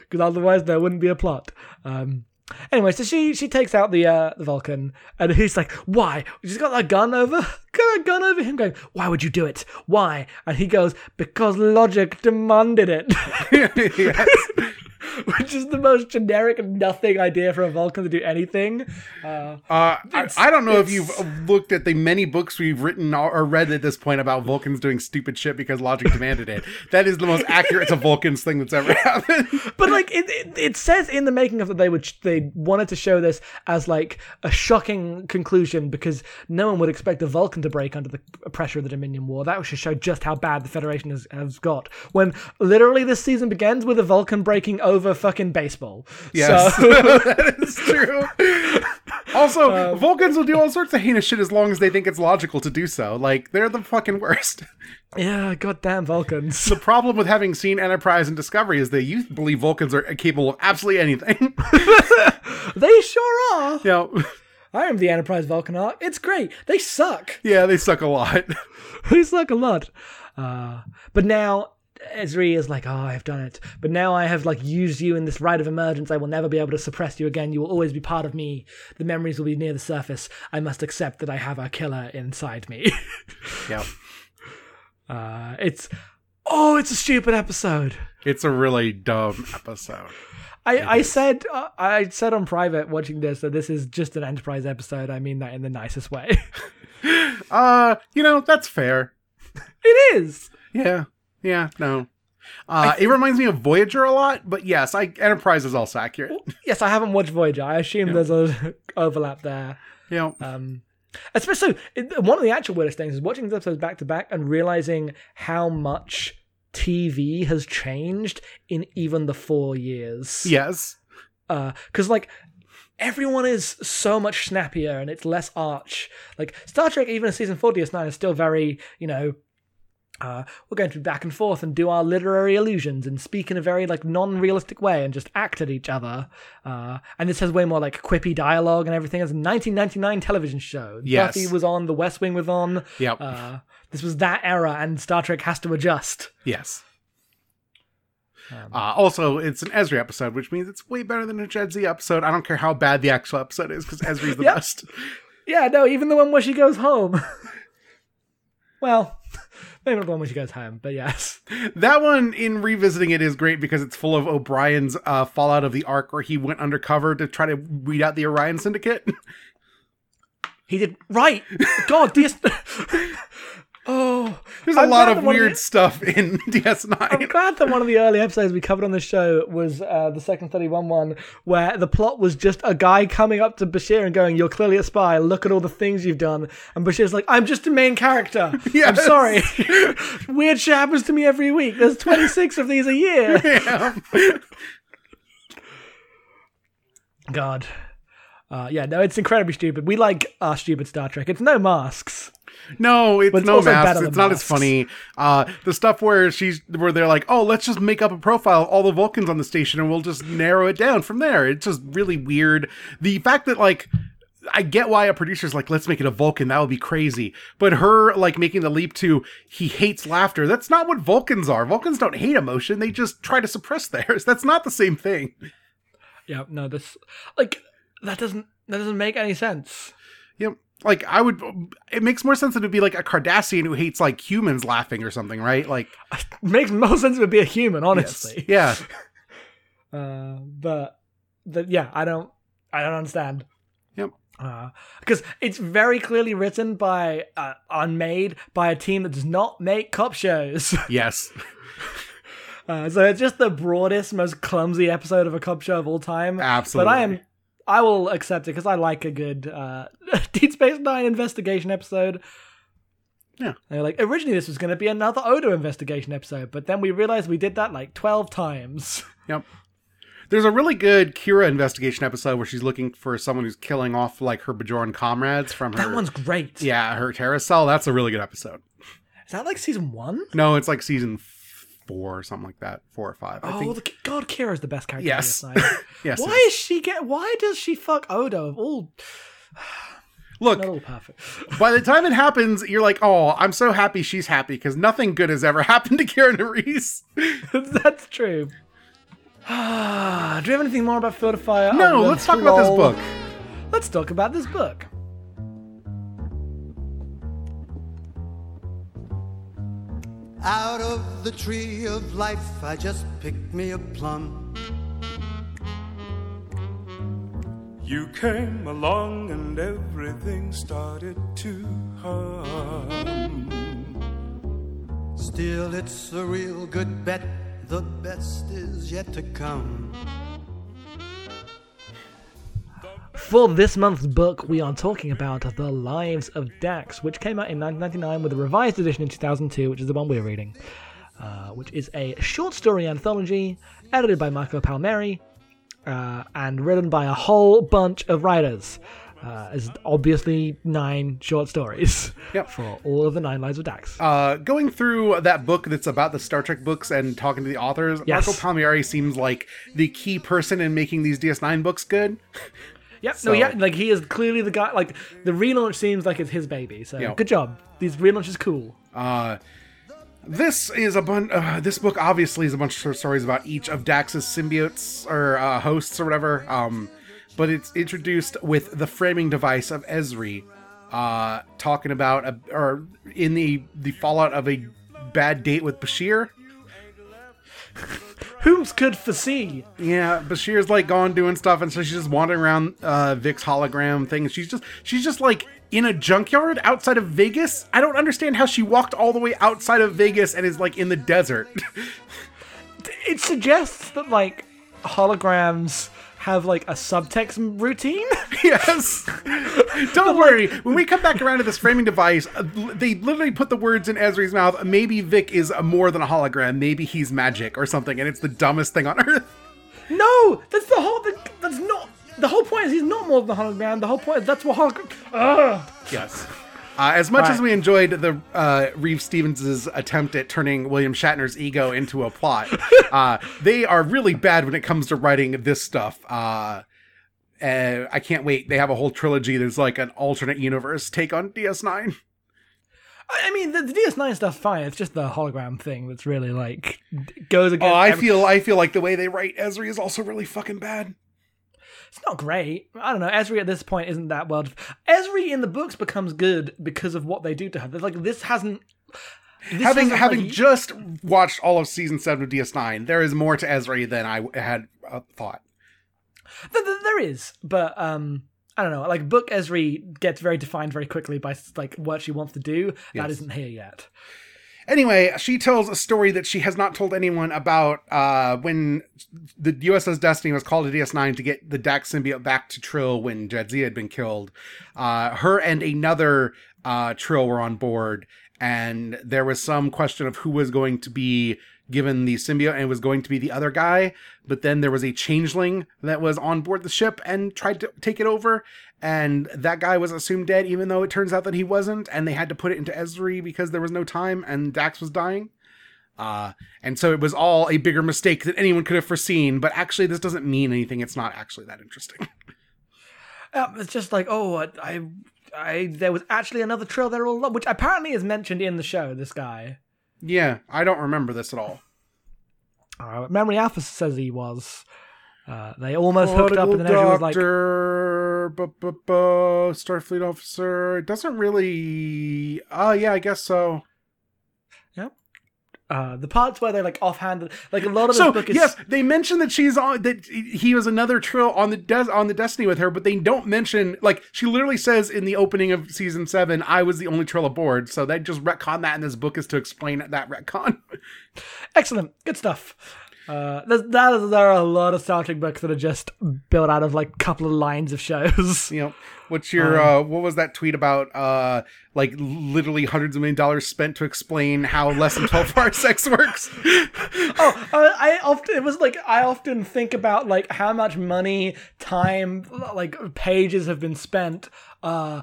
Because otherwise there wouldn't be a plot. Um, anyway, so she she takes out the uh, the Vulcan, and he's like, "Why?" She's got that gun over, got a gun over him, going, "Why would you do it? Why?" And he goes, "Because logic demanded it." Which is the most generic, nothing idea for a Vulcan to do anything. Uh, Uh, I, I don't know if you've looked at the many books we've written or or read at this point about Vulcans doing stupid shit because logic demanded it. That is the most accurate to Vulcans thing that's ever happened. but like it, it, it says in the making of that they would they wanted to show this as like a shocking conclusion because no one would expect a Vulcan to break under the pressure of the Dominion War. That should show just how bad the Federation has, has got. When literally this season begins with a Vulcan breaking over fucking baseball. Yes, So, that is true. Also, Um, Vulcans will do all sorts of heinous shit as long as they think it's logical to do so. Like, they're the fucking worst. yeah, goddamn Vulcans. The problem with having seen Enterprise and Discovery is that you believe Vulcans are capable of absolutely anything. they sure are. you know, I am the Enterprise Vulcan arc. It's great. They suck. yeah, they suck a lot. they suck a lot. Uh, but now Ezri is like, oh, I've done it. But now I have like used you in this rite of emergence. I will never be able to suppress you again. You will always be part of me. The memories will be near the surface. I must accept that I have a killer inside me. yeah, uh, it's oh, it's a stupid episode. it's a really dumb episode. I, I said uh, I said on private watching this that this is just an Enterprise episode. I mean that in the nicest way. Uh, you know, that's fair. it is. Yeah, yeah, no. Uh, it reminds me of Voyager a lot, but yes, I Enterprise is also accurate. Yes, I haven't watched Voyager. I assume there's a overlap there. Yeah. Um, especially one of the actual weirdest things is watching these episodes back to back and realizing how much TV has changed in even the four years. yes, because like everyone is so much snappier and it's less arch. Like Star Trek, even in season four, DS9 is still very you know. Uh, we're going to be back and forth and do our literary illusions and speak in a very like non-realistic way and just act at each other. Uh, and this has way more like quippy dialogue and everything. It's a 1999 television show. Yes. Buffy was on, The West Wing was on. Yep. Uh, this was that era, and Star Trek has to adjust. yes. Um, Uh, also, it's an Ezri episode, which means it's way better than a Jadzia episode. I don't care how bad the actual episode is, because Ezri's the Yep. best. Yeah, no, even the one where she goes home. well, maybe not the one where she goes home, but yes. That one, in revisiting it, is great because it's full of O'Brien's uh, fallout of the arc where he went undercover to try to weed out the Orion Syndicate. He did right. God, DS. oh, There's a I'm lot of weird the- stuff in DS9. I'm glad that one of the early episodes we covered on the show was uh, the Section 31 one, where the plot was just a guy coming up to Bashir and going, You're clearly a spy. Look at all the things you've done. And Bashir's like, I'm just a main character. I'm sorry. Weird shit happens to me every week. There's 26 of these a year. Yeah. God. Uh, yeah, no, it's incredibly stupid. We like our stupid Star Trek. It's no masks. No, it's it's no masks. It's not as funny. Uh, the stuff where she's where they're like, oh, let's just make up a profile of all the Vulcans on the station and we'll just narrow it down from there. It's just really weird. The fact that like. I get why a producer's like, let's make it a Vulcan. That would be crazy. But her like making the leap to he hates laughter. That's not what Vulcans are. Vulcans don't hate emotion. They just try to suppress theirs. That's not the same thing. Yeah, no, this like that doesn't that doesn't make any sense. Know, like I would. It makes more sense that it'd be like a Cardassian who hates like humans laughing or something, right? Like, It makes more sense to be a human, honestly. yeah. Uh, but the, yeah, I don't I don't understand. Yep. Because it's very clearly written by uh, unmade by a team that does not make cop shows. Yes. Uh, so it's just the broadest, most clumsy episode of a cop show of all time. Absolutely. But I am, I will accept it because I like a good uh, Deep Space Nine investigation episode. Yeah. Were like, originally this was going to be another Odo investigation episode, but then we realized we did that like 12 times. Yep. There's a really good Kira investigation episode where she's looking for someone who's killing off like her Bajoran comrades from her. That one's great. Yeah, her terror cell. That's a really good episode. Is that like season one? No, it's like season four or something like that. Four or five. I oh, think. the, God, Kira's the best character. Yes. in DS9. yes. Why yes. is she get? Why does she fuck Odo? Of all, Look, not all perfect. by the time it happens, you're like, oh, I'm so happy she's happy because nothing good has ever happened to Kira Nerys. That's true. Do you have anything more about Field of Fire? No, oh, let's talk about this book. Let's talk about this book. Out of the tree of life, I just picked me a plum. You came along and everything started to hum. Still, it's a real good bet. The best is yet to come. For this month's book, we are talking about The Lives of Dax, which came out in 1999 with a revised edition in 2002, which is the one we're reading, uh, which is a short story anthology edited by Marco Palmieri uh, and written by a whole bunch of writers. Uh, it's obviously nine short stories Yep. for all of the nine lives of Dax. Uh, going through that book that's about the Star Trek books and talking to the authors, Yes. Marco Palmieri seems like the key person in making these DS9 books good. Yep. So- no, yeah, like he is clearly the guy. Like the relaunch seems like it's his baby. So Yeah. good job. These relaunch is cool. Uh, this is a bunch. Uh, this book obviously is a bunch of stories about each of Dax's symbiotes or uh, hosts or whatever. Um, but it's introduced with the framing device of Ezri, uh, talking about a, or in the the fallout of a bad date with Bashir. Whom's could foresee? Yeah, Bashir's like gone doing stuff, and so she's just wandering around uh, Vic's hologram thing. She's just she's just like in a junkyard outside of Vegas. I don't understand how she walked all the way outside of Vegas and is like in the desert. It suggests that like holograms have like a subtext routine. yes. Don't worry. When we come back around to this framing device, uh, they literally put the words in Ezri's mouth. Maybe Vic is more than a hologram. Maybe he's magic or something, and it's the dumbest thing on earth. no, that's the whole. That's not. The whole point is he's not more than a hologram. The whole point is that's what hologram. Ugh. Yes. Uh, as much All as we enjoyed the uh, Reeves-Stevens' attempt at turning William Shatner's ego into a plot, uh, they are really bad when it comes to writing this stuff. Uh, uh, I can't wait. They have a whole trilogy. There's like an alternate universe take on DS9. I mean, the, the DS9 stuff's fine. It's just the hologram thing that's really like goes against. Oh. I every- feel I feel like the way they write Ezri is also really fucking bad. It's not great. I don't know. Ezri at this point isn't that well. Ezri in the books becomes good because of what they do to her. Like this hasn't. This having having like, just watched all of season seven of DS9, there is more to Ezri than I had uh, thought. Th- th- there is, but um, I don't know. Like book Ezri gets very defined very quickly by like what she wants to do. That Yes. isn't here yet. Anyway, she tells a story that she has not told anyone about uh, when the USS Destiny was called to DS9 to get the Dax symbiote back to Trill when Jadzia had been killed. Uh, her and another uh, Trill were on board, and there was some question of who was going to be given the symbiote and was going to be the other guy but then there was a changeling that was on board the ship and tried to take it over and that guy was assumed dead even though it turns out that he wasn't and they had to put it into Ezri because there was no time and Dax was dying. Uh, and so it was all a bigger mistake that anyone could have foreseen but actually this doesn't mean anything. It's not actually that interesting. Um, it's just like, oh, I, I, there was actually another Trill there all along, which apparently is mentioned in the show. This guy, yeah i don't remember this at all uh, Memory Alpha says he was. Uh, they almost hooked up, and then Ezri was like, bu- bu- bu- Starfleet officer. It doesn't really. Oh, yeah, I guess so. Uh, the parts where they're like offhanded, like a lot of So this book is. yes, they mention that she's on that he was another trill on the des- on the Destiny with her, but they don't mention like she literally says in the opening of season seven, "I was the only trill aboard." So they just retcon that in this book is to explain that retcon. Excellent, good stuff. Uh, there's, that there are a lot of Star Trek books that are just built out of like a couple of lines of shows. you know, what's your uh, what was that tweet about? Uh, like literally hundreds of million dollars spent to explain how less than twelve parsecs works. oh, I, I often it was like I often think about like how much money, time, like pages have been spent. Uh,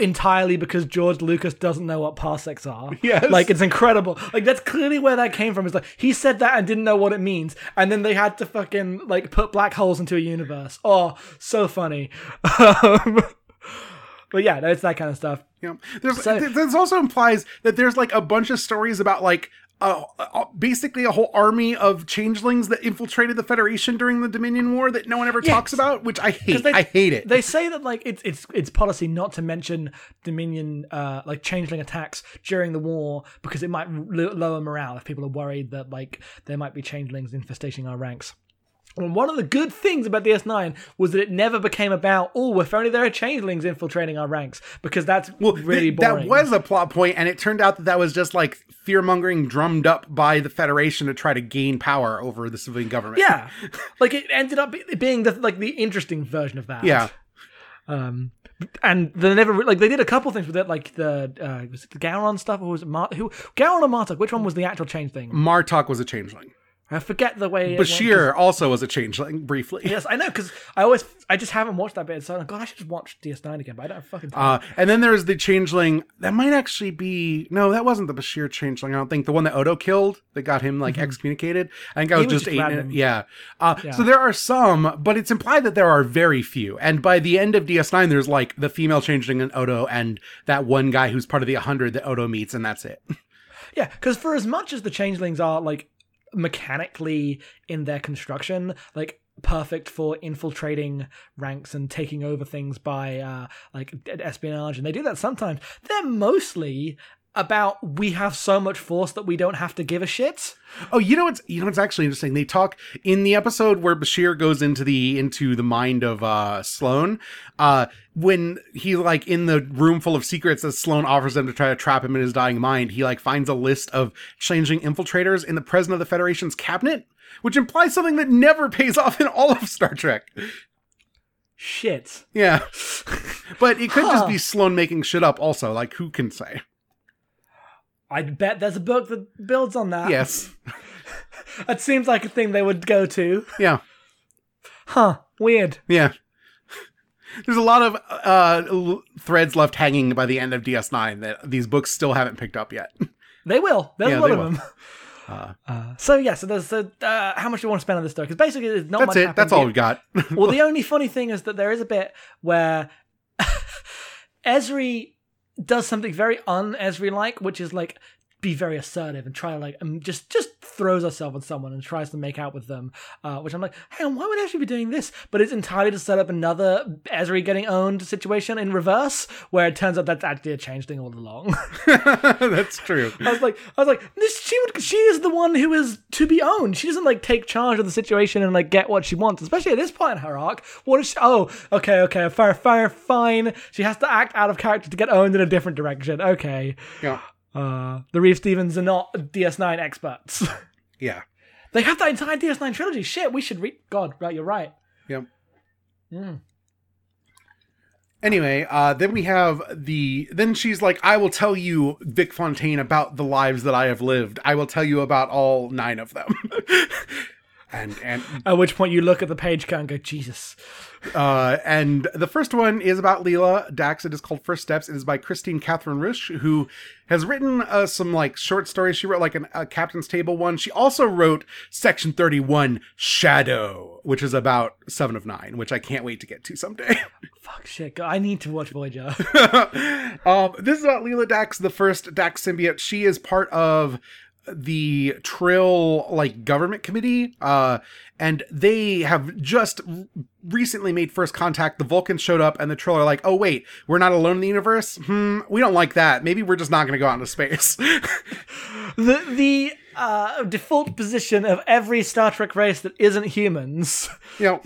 entirely because George Lucas doesn't know what parsecs are. Yes. Like it's incredible. Like that's clearly where that came from. It's like he said that and didn't know what it means. And then they had to fucking like put black holes into a universe. Oh, so funny. Um, but yeah, it's that kind of stuff. Know, there's So- this also implies that there's like a bunch of stories about like uh, basically a whole army of changelings that infiltrated the Federation during the Dominion War that no one ever talks about, which I hate. they- I hate it. They say that like it's it's it's policy not to mention Dominion uh like changeling attacks during the war because it might l- lower morale if people are worried that like there might be changelings infesting our ranks. And one of the good things about the DS9 was that it never became about, oh, if only there are changelings infiltrating our ranks, because that's well, really th- boring. that was a plot point, and it turned out that that was just like fear mongering drummed up by the Federation to try to gain power over the civilian government. yeah, like it ended up being the like the interesting version of that. yeah. Um, and they never like they did a couple things with it, like the uh, was it the Gowron stuff, or was it Mar- who Gowron or Martok? Which one was the actual change thing? Martok was a changeling. I forget the way. it went, Bashir also was a changeling briefly. Yes, I know because I always I just haven't watched that bit. So I'm like, God, I should just watch DS9 again, but I don't fucking. Uh, and then there's the changeling that might actually be no, that wasn't the Bashir changeling. I don't think the one that Odo killed that got him like excommunicated. I think I was, Mm-hmm. was just, just eight. Yeah. Uh, Yeah. So there are some, but it's implied that there are very few. And by the end of DS9, there's like the female changeling and Odo and that one guy who's part of the 100 that Odo meets, and that's it. Yeah, because for as much as the changelings are like mechanically in their construction, like perfect for infiltrating ranks and taking over things by uh like espionage, and they do that sometimes. They're mostly about we have so much force that we don't have to give a shit. Oh, you know what's you know what's actually interesting? They talk in the episode where Bashir goes into the into the mind of uh Sloane, uh when he like in the room full of secrets that Sloane offers them to try to trap him in his dying mind, he like finds a list of changing infiltrators in the president of the Federation's cabinet, which implies something that never pays off in all of Star Trek. Shit. Yeah. but it could just be Sloane making shit up also, like who can say? I bet there's a book that builds on that. Yes. That seems like a thing they would go to. Yeah. Huh. Weird. Yeah. There's a lot of uh, l- threads left hanging by the end of DS9 that these books still haven't picked up yet. They will. There's Yeah, a lot of will. them. Uh, so yeah, so there's uh, uh, how much do you want to spend on this story? Because basically, there's not That's much. it. That's all we got. well, the only funny thing is that there is a bit where Ezri does something very un-Ezri like, which is like be very assertive and try to like um, just just throws herself on someone and tries to make out with them. Uh, which I'm like, hang on, why would Ezri be doing this? But it's entirely to set up another Ezri getting owned situation in reverse, where it turns out that's actually a change thing all along. That's true. I was like, I was like, this she would, she is the one who is to be owned. She doesn't like take charge of the situation and like get what she wants, especially at this point in her arc. What is she? Oh, okay, okay, fair, fair, fine. She has to act out of character to get owned in a different direction. Okay, Yeah. Uh, the Reeves-Stevens are not DS9 experts. Yeah. they have that entire DS9 trilogy. Shit, we should read. God, right, you're right. Yep. Anyway, uh, then we have the. Then she's like, "I will tell you, Vic Fontaine, about the lives that I have lived. I will tell you about all nine of them." and and At which point you look at the page count and go, Jesus. Uh, and the first one is about Lela Dax. It is called First Steps. It is by Kristine Kathryn Rusch, who has written uh, some like short stories. She wrote like an, a Captain's Table one. She also wrote Section Thirty One Shadow, which is about Seven of Nine, which I can't wait to get to someday. Fuck shit. I need to watch Voyager. um, this is about Lela Dax, the first Dax symbiote. She is part of the Trill like government committee, uh, and they have just recently made first contact. The Vulcans showed up, and the Trill are like, "Oh wait, we're not alone in the universe. Hmm, we don't like that. Maybe we're just not going to go out into space." the the uh, default position of every Star Trek race that isn't humans. you know.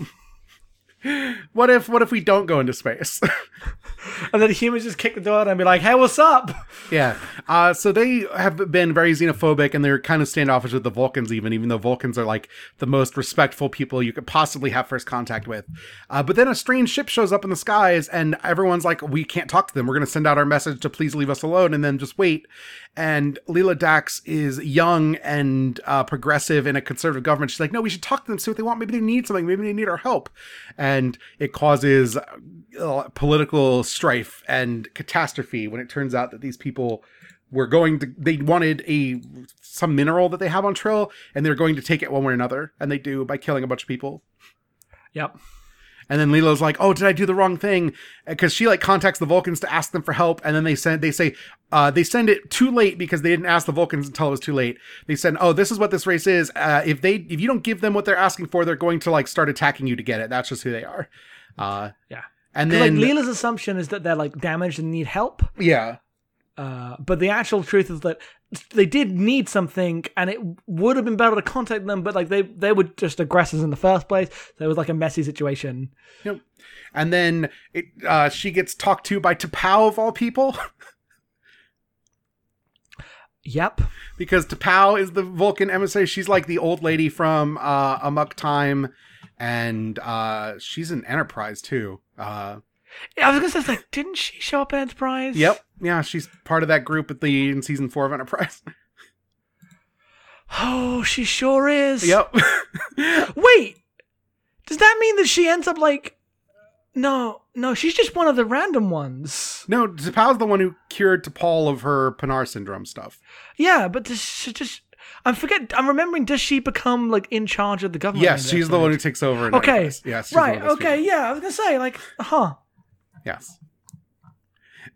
What if what if we don't go into space? And then humans just kick the door out and be like, hey, what's up? Yeah. Uh, so they have been very xenophobic and they're kind of standoffish with the Vulcans, even, even though Vulcans are like the most respectful people you could possibly have first contact with. Uh, but then a strange ship shows up in the skies and everyone's like, we can't talk to them. We're going to send out our message to please leave us alone and then just wait. And Lela Dax is young and uh, progressive in a conservative government. She's like, no, we should talk to them, see what they want. Maybe they need something. Maybe they need our help. And it causes uh, political strife and catastrophe when it turns out that these people were going to they wanted a some mineral that they have on Trill and they're going to take it one way or another and they do by killing a bunch of people Yep. And then Lela's like oh did I do the wrong thing? Because she like contacts the Vulcans to ask them for help and then they send they say uh, they send it too late because they didn't ask the Vulcans until it was too late. They said oh this is what this race is. Uh, if they if you don't give them what they're asking for they're going to like start attacking you to get it. That's just who they are. Uh, Yeah. And then like Lela's assumption is that they're like damaged and need help. yeah Uh, but the actual truth is that they did need something, and it would have been better to contact them. But like they they were just aggressors in the first place, so it was like a messy situation. Yep. And then it, uh, she gets talked to by T'Pau of all people, Yep. because T'Pau is the Vulcan emissary. She's like the old lady from uh, Amok Time, and uh, she's an Enterprise too. Uh, I was gonna say, like, didn't she show up in Enterprise? yep. Yeah, she's part of that group at the in season four of Enterprise. Oh, she sure is. yep. Wait, does that mean that she ends up like? No, no, she's just one of the random ones. no, T'Pau's the one who cured T'Pol of her Pa'nar syndrome stuff. Yeah, but does she just? I forget. I'm remembering. Does she become like in charge of the government? Yes, she's the one who takes over. Okay. Enterprise. Yes. she's one Right. Okay. people. Yeah. I was gonna say like, huh. Yes.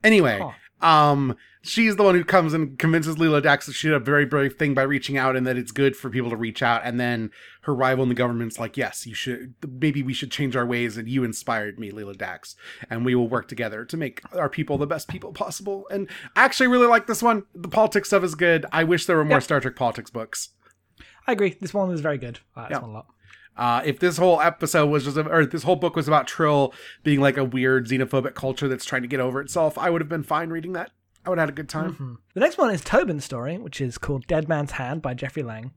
Anyway, um, she's the one who comes and convinces Lela Dax that she did a very brave thing by reaching out and that it's good for people to reach out. And then her rival in the government's like, yes, you should, maybe we should change our ways. And you inspired me, Lela Dax. And we will work together to make our people the best people possible. And I actually really like this one. The politics stuff is good. I wish there were more Yep. Star Trek politics books. I agree. This one is very good. I like this one a lot. Uh, if this whole episode was just, or this whole book was about Trill being like a weird xenophobic culture that's trying to get over itself, I would have been fine reading that. I would have had a good time. The next one is Tobin's story, which is called Dead Man's Hand by Jeffrey Lang.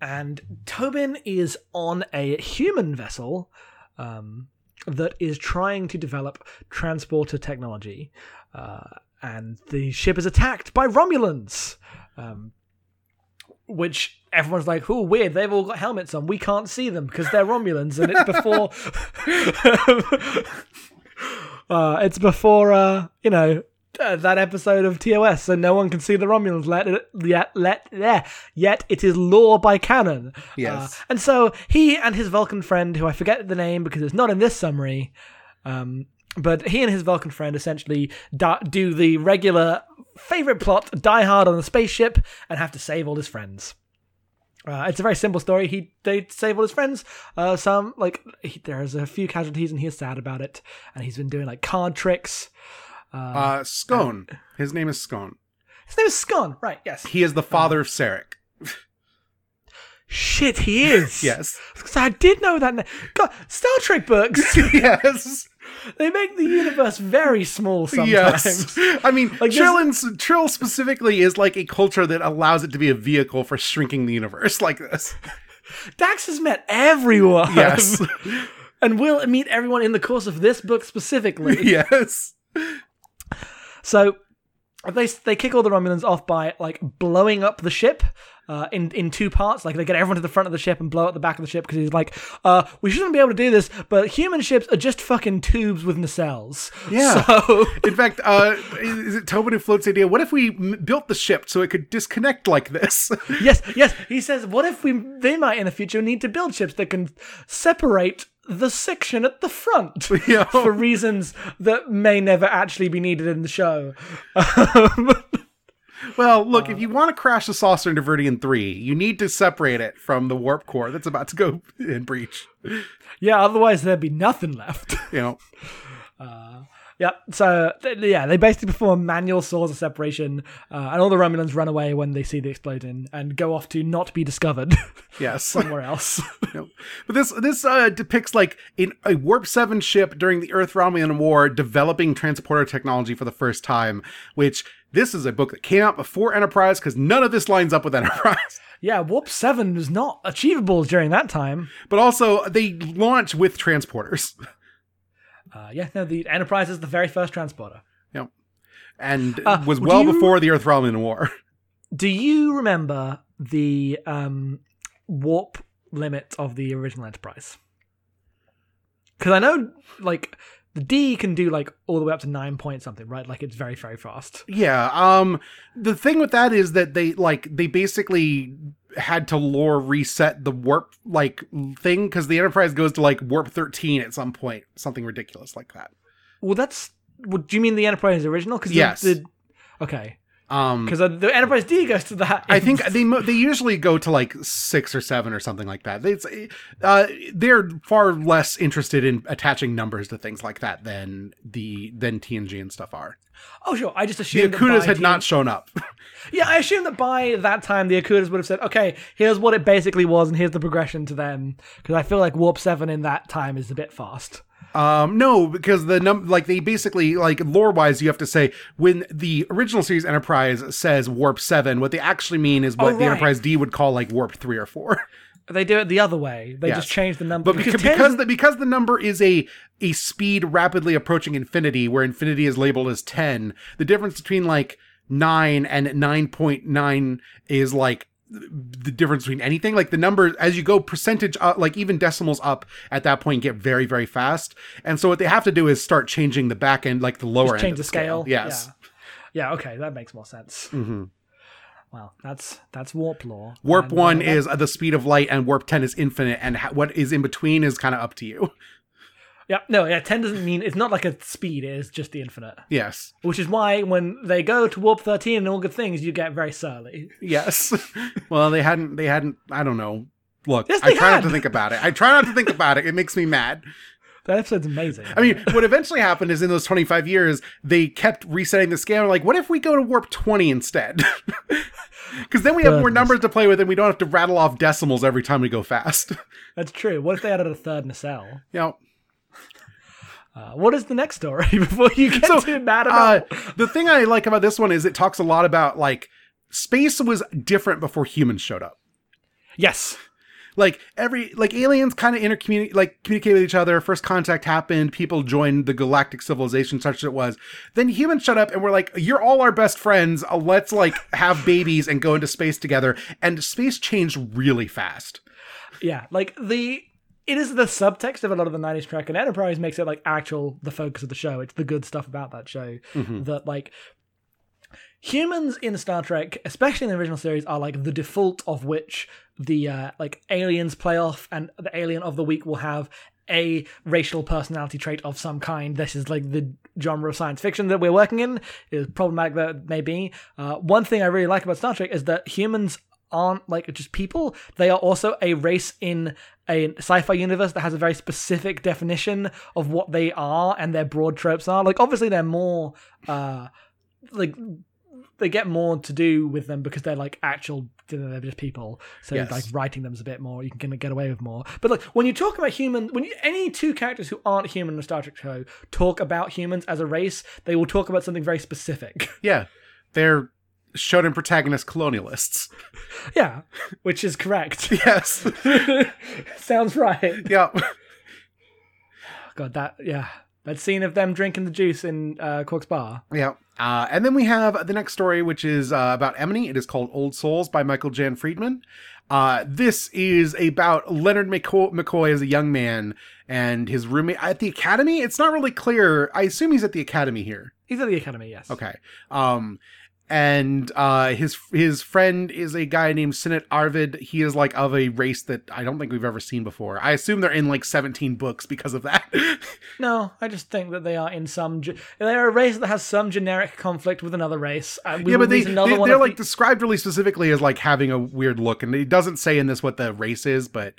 And Tobin is on a human vessel um, that is trying to develop transporter technology. Uh, and the ship is attacked by Romulans. Um, which everyone's like, oh, weird, they've all got helmets on. We can't see them because they're Romulans. And it's before. uh, it's before, uh, you know, uh, that episode of TOS, so no one can see the Romulans. Let yet, let there. Yet it is law by canon. Yes. Uh, and so he and his Vulcan friend, who I forget the name because it's not in this summary, um, but he and his Vulcan friend essentially do the regular favorite plot: die hard on a spaceship and have to save all his friends. Uh, it's a very simple story. He they save all his friends. Uh, some like he, there's a few casualties and he's sad about it. And he's been doing like card tricks. Uh, uh Skon. His name is Skon. His name is Skon. right? Yes. He is the father of Sarek. Shit, he is. Yes. 'Cause I did know that. God, Star Trek books. yes. They make the universe very small sometimes. Yes. I mean, Like, Trill, and, Trill specifically is like a culture that allows it to be a vehicle for shrinking the universe like this. Dax has met everyone. Yes. and will meet everyone in the course of this book specifically. yes. So they they kick all the Romulans off by like blowing up the ship. Uh, in in two parts, like they get everyone to the front of the ship and blow up the back of the ship because he's like, uh, we shouldn't be able to do this, but human ships are just fucking tubes with nacelles. Yeah. So In fact, uh, is it Tobin who floats the idea? What if we m- built the ship so it could disconnect like this? yes, yes, he says, what if we they might in the future need to build ships that can separate the section at the front Yeah. for reasons that may never actually be needed in the show. Um, well, look, if you want to crash the saucer into Veridian 3, you need to separate it from the warp core that's about to go in breach. yeah, otherwise there'd be nothing left. You know, Yeah, so yeah, they basically perform manual saucer separation, uh, and all the Romulans run away when they see the explosion and go off to not be discovered yes. somewhere else. But this this uh, depicts like in a Warp Seven ship during the Earth Romulan War developing transporter technology for the first time. Which this is a book that came out before Enterprise because none of this lines up with Enterprise. yeah, Warp Seven was not achievable during that time. But also they launch with transporters. Uh, yeah, no, the Enterprise is the very first transporter. Yep. And Uh, was well you- before the Earth Romulan War. Do you remember the um, warp limit of the original Enterprise? Because I know, like, the D can do like all the way up to nine point something, right? Like it's very, very fast. Yeah. Um the thing with that is that they like they basically had to lore reset the warp like thing because the Enterprise goes to like warp 13 at some point, something ridiculous like that. Well, that's. Well, do you mean the Enterprise original? Because Yes. The, okay. Um Because the Enterprise D goes to that. I think they they usually go to like 6 or 7 or something like that. It's uh they're far less interested in attaching numbers to things like that than the than TNG and stuff are. Oh, sure. I just The assumed. that Okudas had not shown up. Yeah, I assume that by that time the Okudas would have said, "Okay, here's what it basically was, and here's the progression to them." Because I feel like Warp Seven in that time is a bit fast. Um, no, because the num like they basically like lore wise, you have to say when the original series Enterprise says warp seven, what they actually mean is what Oh, the. Enterprise D would call like warp three or four. They do it the other way. They Yes. just change the number. But because ten- because the, because the number is a a speed rapidly approaching infinity, where infinity is labeled as ten, the difference between like nine and nine point nine is like the difference between anything like the number as you go percentage up like even decimals up at that point get very very fast and so what they have to do is start changing the back end like the lower just end change of the scale. yes Yeah. Yeah. Okay, that makes more sense. hmm Well, that's that's warp law. warp And, one uh, that- is the speed of light and warp 10 is infinite and ha- what is in between is kind of up to you Yeah. No. Yeah. Ten doesn't mean it's not like a speed. It is just the infinite. yes Which is why when they go to warp thirteen and all good things, you get very surly. yes well they hadn't they hadn't i don't know look Yes, i try had. not to think about it i try not to think about it it makes me mad That episode's amazing. I mean, what eventually happened is in those 25 years, they kept resetting the scale. Like, what if we go to warp 20 instead? Because then we have more numbers to play with and we don't have to rattle off decimals every time we go fast. that's true. What if they added a third nacelle? you know, Uh, what is the next story before you get So, too mad uh, about? the thing I like about this one is it talks a lot about like space was different before humans showed up. yes. like every like aliens kind of intercommunicate like communicate with each other first contact happened people joined the galactic civilization such as it was then humans shut up and we're like you're all our best friends uh, let's like have babies and go into space together and space changed really fast Yeah, like the it is the subtext of a lot of the 90s Trek and Enterprise makes it like actual the focus of the show. It's the good stuff about that show that like humans in Star Trek, especially in the original series, are like the default of which the uh, like aliens play off, and the alien of the week will have a racial personality trait of some kind. This is like the genre of science fiction that we're working in. Is problematic that it may be. Uh, one thing I really like about Star Trek is that humans aren't like just people. They are also a race in a sci-fi universe that has a very specific definition of what they are and their broad tropes are. Like obviously they're more uh like they get more to do with them because they're like actual they're just people so Yes. like writing them's a bit more you can kind of get away with more but like when you talk about human when you, any two characters who aren't human in a star trek show talk about humans as a race they will talk about something very specific yeah they're shonen protagonist colonialists yeah which is correct yes sounds right yeah God, that yeah. That scene of them drinking the juice in uh, Quark's bar. Yeah. Uh, and then we have the next story, which is uh, about Emony. It is called Old Souls by Michael Jan Friedman. Uh, this is about Leonard McCoy, McCoy as a young man and his roommate at the academy. It's not really clear. I assume he's at the academy here. He's at the academy, yes. Okay. Um, and uh, his his friend is a guy named Sinet Arvid. He is like of a race that I don't think we've ever seen before. I assume they're in like 17 books because of that. No, I just think that they are in some. Ge- they're a race that has some generic conflict with another race. And we yeah, but they, they are like the- described really specifically as like having a weird look, and it doesn't say in this what the race is, but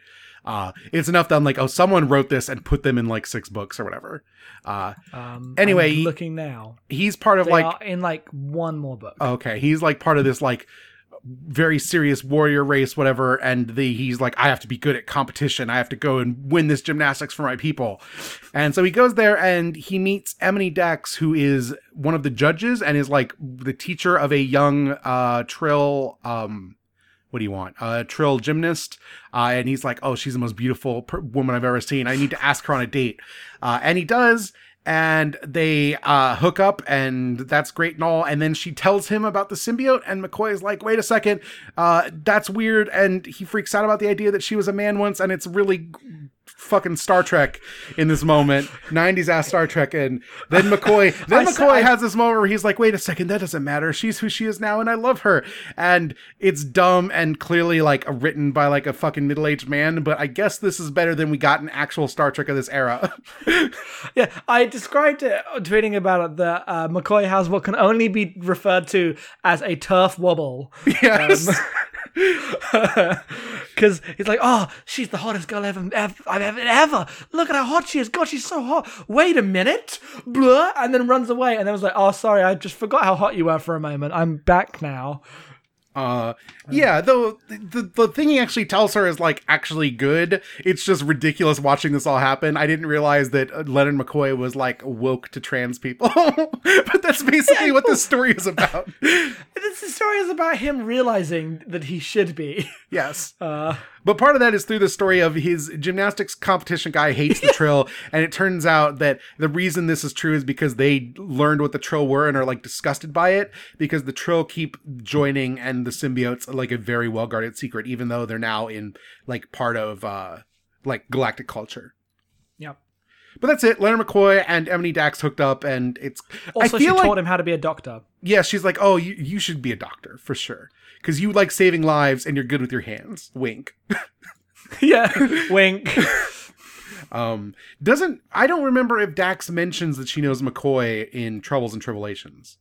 uh, it's enough that I'm like, oh, someone wrote this and put them in like six books or whatever. Uh, Um, Anyway, I'm looking now. he's part of They like in like one more book. Okay, he's like part of this like very serious warrior race, whatever, and the he's like, I have to be good at competition. I have to go and win this gymnastics for my people. And so he goes there and he meets Emony Dax, who is one of the judges and is like the teacher of a young uh trill um what do you want? A trill gymnast. Uh, and he's like, oh, she's the most beautiful per- woman I've ever seen. I need to ask her on a date. Uh, and he does. And they uh, hook up, and that's great and all. And then she tells him about the symbiote, and McCoy is like, wait a second, uh, that's weird. And he freaks out about the idea that she was a man once, and it's really fucking Star Trek in this moment, 90s ass Star Trek. And then McCoy, then I McCoy has this moment where he's like, wait a second, that doesn't matter. She's who she is now, and I love her. And it's dumb and clearly like written by like a fucking middle aged man, but I guess this is better than we got in actual Star Trek of this era. Yeah, I described it tweeting about it that uh, McCoy has what can only be referred to as a turf wobble. yes. Because he's like, oh, she's the hottest girl ever, ever, I've ever, ever. Look at how hot she is. God, she's so hot. Wait a minute. Blah. And then runs away. And then was like, oh, sorry, I just forgot how hot you were for a moment. I'm back now. Uh, yeah, though the, the thing he actually tells her is like actually good. It's just ridiculous watching this all happen. I didn't realize that uh, Leonard McCoy was like woke to trans people, but that's basically what this story is about. This story is about him realizing that he should be. Yes. Uh, But part of that is through the story of his gymnastics competition guy hates the trill, and it turns out that the reason this is true is because they learned what the trill were and are like disgusted by it because the trill keep joining and the symbiotes are like a very well guarded secret, even though they're now in like part of uh like galactic culture. But that's it. Leonard McCoy and Emony Dax hooked up, and it's. Also, I she like taught him how to be a doctor. yeah, she's like, oh, you you should be a doctor for sure because you like saving lives and you're good with your hands. Wink. yeah. Wink. Um, doesn't I don't remember if Dax mentions that she knows McCoy in Troubles and Tribulations.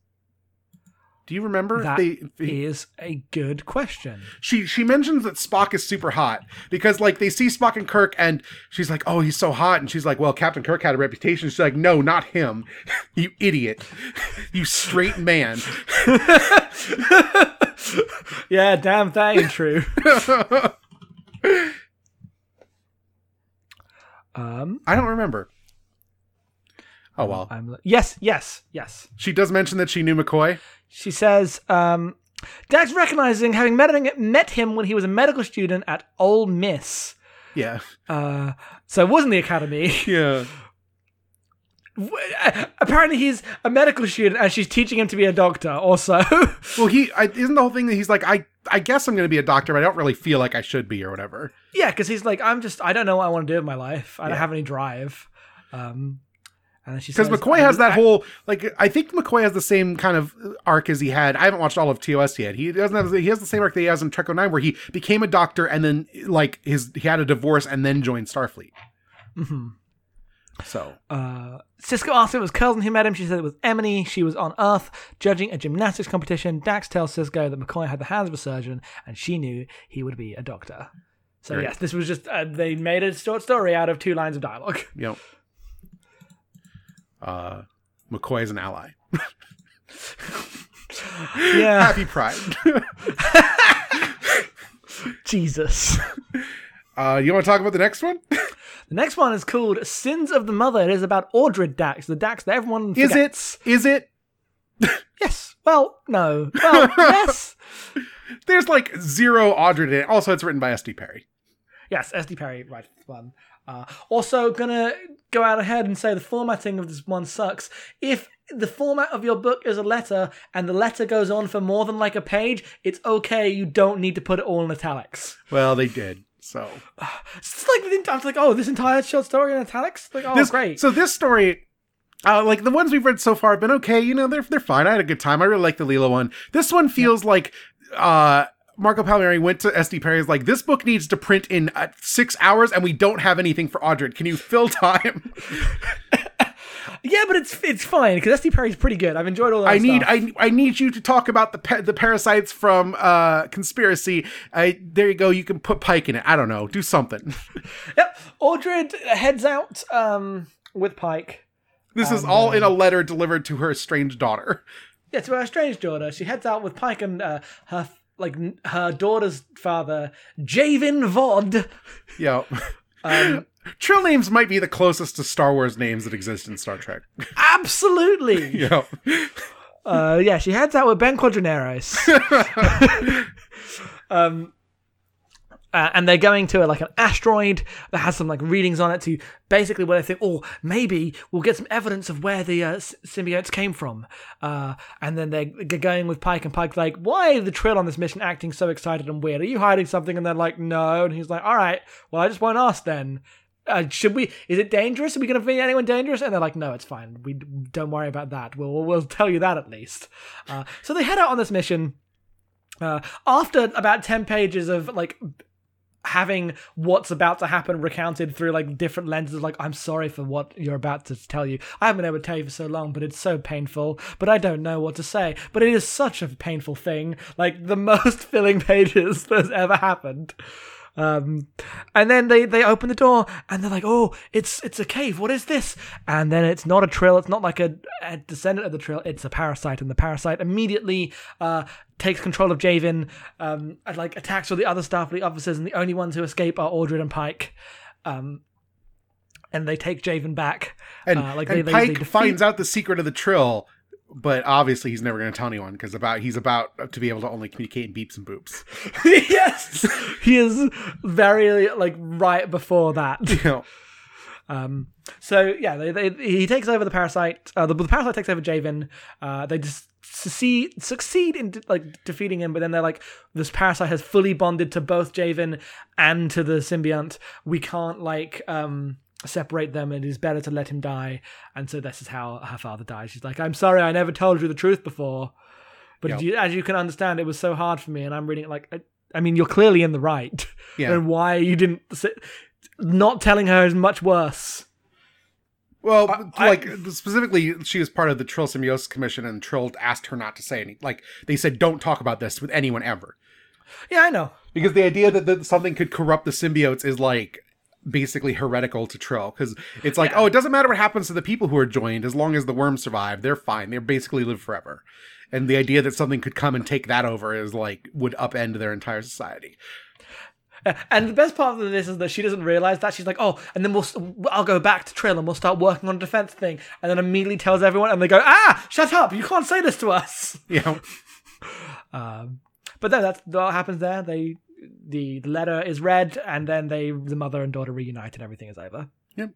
Do you remember? That They- he- is a good question. she she mentions that Spock is super hot because like they see Spock and Kirk and she's like, "Oh, he's so hot," and she's like, "Well, Captain Kirk had a reputation." She's like, "No, not him, you idiot, you straight man." Yeah, damn, that ain't true. um, I don't remember. Oh well, I'm yes, yes, yes. she does mention that she knew McCoy. She says, um, Dax recognizing having met, met him when he was a medical student at Ole Miss. Yeah, Uh, so it wasn't the academy. yeah. Apparently, he's a medical student, and she's teaching him to be a doctor. Also, Well, he I, isn't the whole thing that he's like, I I guess I'm going to be a doctor, but I don't really feel like I should be or whatever. yeah, because he's like, I'm just, I don't know what I want to do with my life. I don't have any drive. Um, and then she Because McCoy has that I- whole like I think McCoy has the same kind of arc as he had. I haven't watched all of TOS yet. He doesn't have he has the same arc that he has in Trek 09 where he became a doctor and then like his he had a divorce and then joined Starfleet. Mhm. So Uh, Sisko asked if it was Curzon who met him. She said it was Emony. She was on Earth judging a gymnastics competition. Dax tells Sisko that McCoy had the hands of a surgeon, and she knew he would be a doctor. So Great. yes, this was just uh, they made a short story out of two lines of dialogue. know, uh, McCoy is an ally. Yeah, Happy Pride. Jesus. uh, you want to talk about the next one? The next one is called Sins of the Mother. It is about Audrid Dax, the Dax that everyone Is it? Is it? Yes. Well, no. Well, yes. There's like zero Audrey in it. Also, it's written by S.D. Perry. Yes, SD Perry writes this one. Uh, also, gonna go out ahead and say the formatting of this one sucks. If the format of your book is a letter and the letter goes on for more than like a page, it's okay. You don't need to put it all in italics. Well, they did. So It's like I was like, oh, this entire short story in italics. Like, oh, this great. So this story. Uh, like the ones we've read so far have been okay. You know, they're they're fine. I had a good time. I really like the Lela one. This one feels like uh Marco Palmieri went to SD Perry's like this book needs to print in uh, six hours, and we don't have anything for Audrid. Can you fill time? yeah, but it's it's fine because SD Perry's pretty good. I've enjoyed all that. I need stuff. I I need you to talk about the pa- the parasites from uh conspiracy. I there you go. You can put Pike in it. I don't know. Do something. Yep. Audrid heads out um, with Pike. This is all in a letter delivered to her estranged daughter. Yeah, to her strange daughter. She heads out with Pike and uh, her like her daughter's father, Javen Vod. Yeah. Um, Trill names might be the closest to Star Wars names that exist in Star Trek. absolutely. yeah. Uh, yeah, she heads out with Ben Quadraneros. um, uh, and they're going to a, like an asteroid that has some like readings on it to basically where they think, oh, maybe we'll get some evidence of where the uh, symbiotes came from. Uh, and then they're, going with Pike, and Pike's like, why the Trill on this mission acting so excited and weird? Are you hiding something? And they're like, no. And he's like, all right, well, I just won't ask then. Uh, should we? Is it dangerous? Are we going to meet anyone dangerous? And they're like, no, it's fine. We don't worry about that. We'll we'll, tell you that at least. Uh, so they head out on this mission. Uh, after about ten pages of like having what's about to happen recounted through like different lenses like i'm sorry for what you're about to tell you. I haven't been able to tell you for so long but it's so painful but i don't know what to say. But it is such a painful thing. Like the most filling pages that's ever happened um, and then they, they open the door and they're like, "Oh, it's it's a cave. What is this?" And then it's not a trill. It's not like a, a descendant of the trill. It's a parasite, and the parasite immediately uh, takes control of Javen. Um, and like attacks all the other Starfleet officers, and the only ones who escape are Audrid and Pike. Um, and they take Javen back. And, uh, like and they, they, Pike they defeat- finds out the secret of the Trill, but obviously he's never going to tell anyone because about he's about to be able to only communicate in beeps and boops. yes, he is very like right before that. You know, Um, so yeah, they, they, he takes over the parasite. Uh, the, the parasite takes over Javen. Uh, they just succeed succeed in de- like defeating him, but then they're like, this parasite has fully bonded to both Javen and to the symbiont. We can't like um separate them. And it is better to let him die. And so this is how her father dies. She's like, I'm sorry, I never told you the truth before, but Yep. you, as you can understand, it was so hard for me. And I'm reading it like, I, I mean, you're clearly in the right. Yeah. and why you didn't. Say, not telling her is much worse. well, I- like specifically, she was part of the Trill Symbiosis Commission, and Trill asked her not to say any. Like they said, don't talk about this with anyone ever, Yeah, I know. because the idea that, that something could corrupt the symbiotes is like basically heretical to Trill because it's like, oh, it doesn't matter what happens to the people who are joined as long as the worms survive, they're fine. They basically live forever. And the idea that something could come and take that over is like would upend their entire society. And the best part of this is that she doesn't realize that she's like, oh, and then we'll I'll go back to Trill and we'll start working on a defense thing, and then immediately tells everyone, and they go, ah, shut up, you can't say this to us. You know, Um, but then that's what happens there. They the, the letter is read, and then they the mother and daughter reunite, and everything is over. Yep.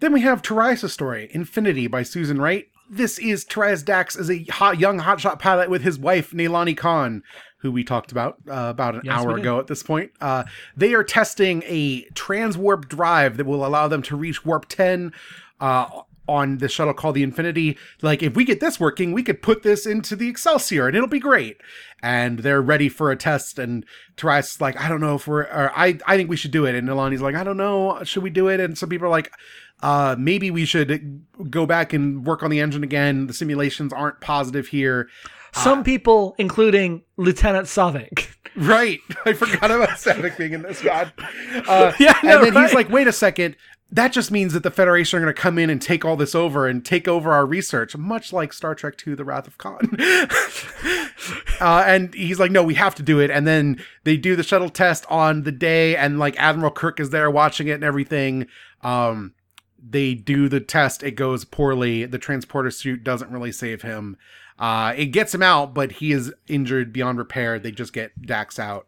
Then we have Torias' story, Infinity by Susan Wright. This is Torias Dax as a hot, young hotshot pilot with his wife, Nilani Kahn, who we talked about uh, about an Yes, hour ago at this point. Uh, they are testing a transwarp drive that will allow them to reach warp 10 uh, on the shuttle called the Infinity. Like, if we get this working, we could put this into the Excelsior and it'll be great. And they're ready for a test. And is like, I don't know if we're, or I, I think we should do it. And Nilani's like, I don't know, should we do it? And some people are like, uh, maybe we should go back and work on the engine again. The simulations aren't positive here. Some people, including Lieutenant Saavik. Right. I forgot about Saavik being in this god. Uh, Yeah, know, and then right? he's like, wait a second. That just means that the Federation are going to come in and take all this over and take over our research, much like Star Trek II The Wrath of Khan. uh, and he's like, no, we have to do it. And then they do the shuttle test on the day, and like Admiral Kirk is there watching it and everything. Um, they do the test, it goes poorly. The transporter suit doesn't really save him. Uh, it gets him out, but he is injured beyond repair. They just get Dax out.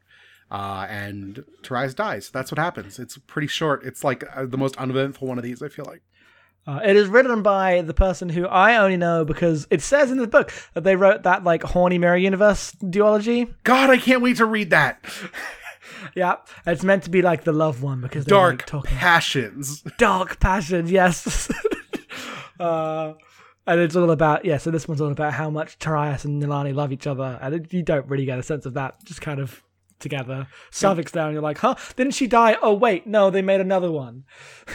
Uh, and Torias dies. That's what happens. It's pretty short. It's like uh, the most uneventful one of these. I feel like. Uh, it is written by the person who I only know because it says in the book that they wrote that like horny mirror universe duology. God, I can't wait to read that. Yeah, it's meant to be like the love one because Dark like, talking passions. dark passions. Yes. uh, and it's all about yeah. So this one's all about how much Torias and Nilani love each other, and it, you don't really get a sense of that. Just kind of together. Saavik's there, and you're like, huh? Didn't she die? Oh wait, no, they made another one.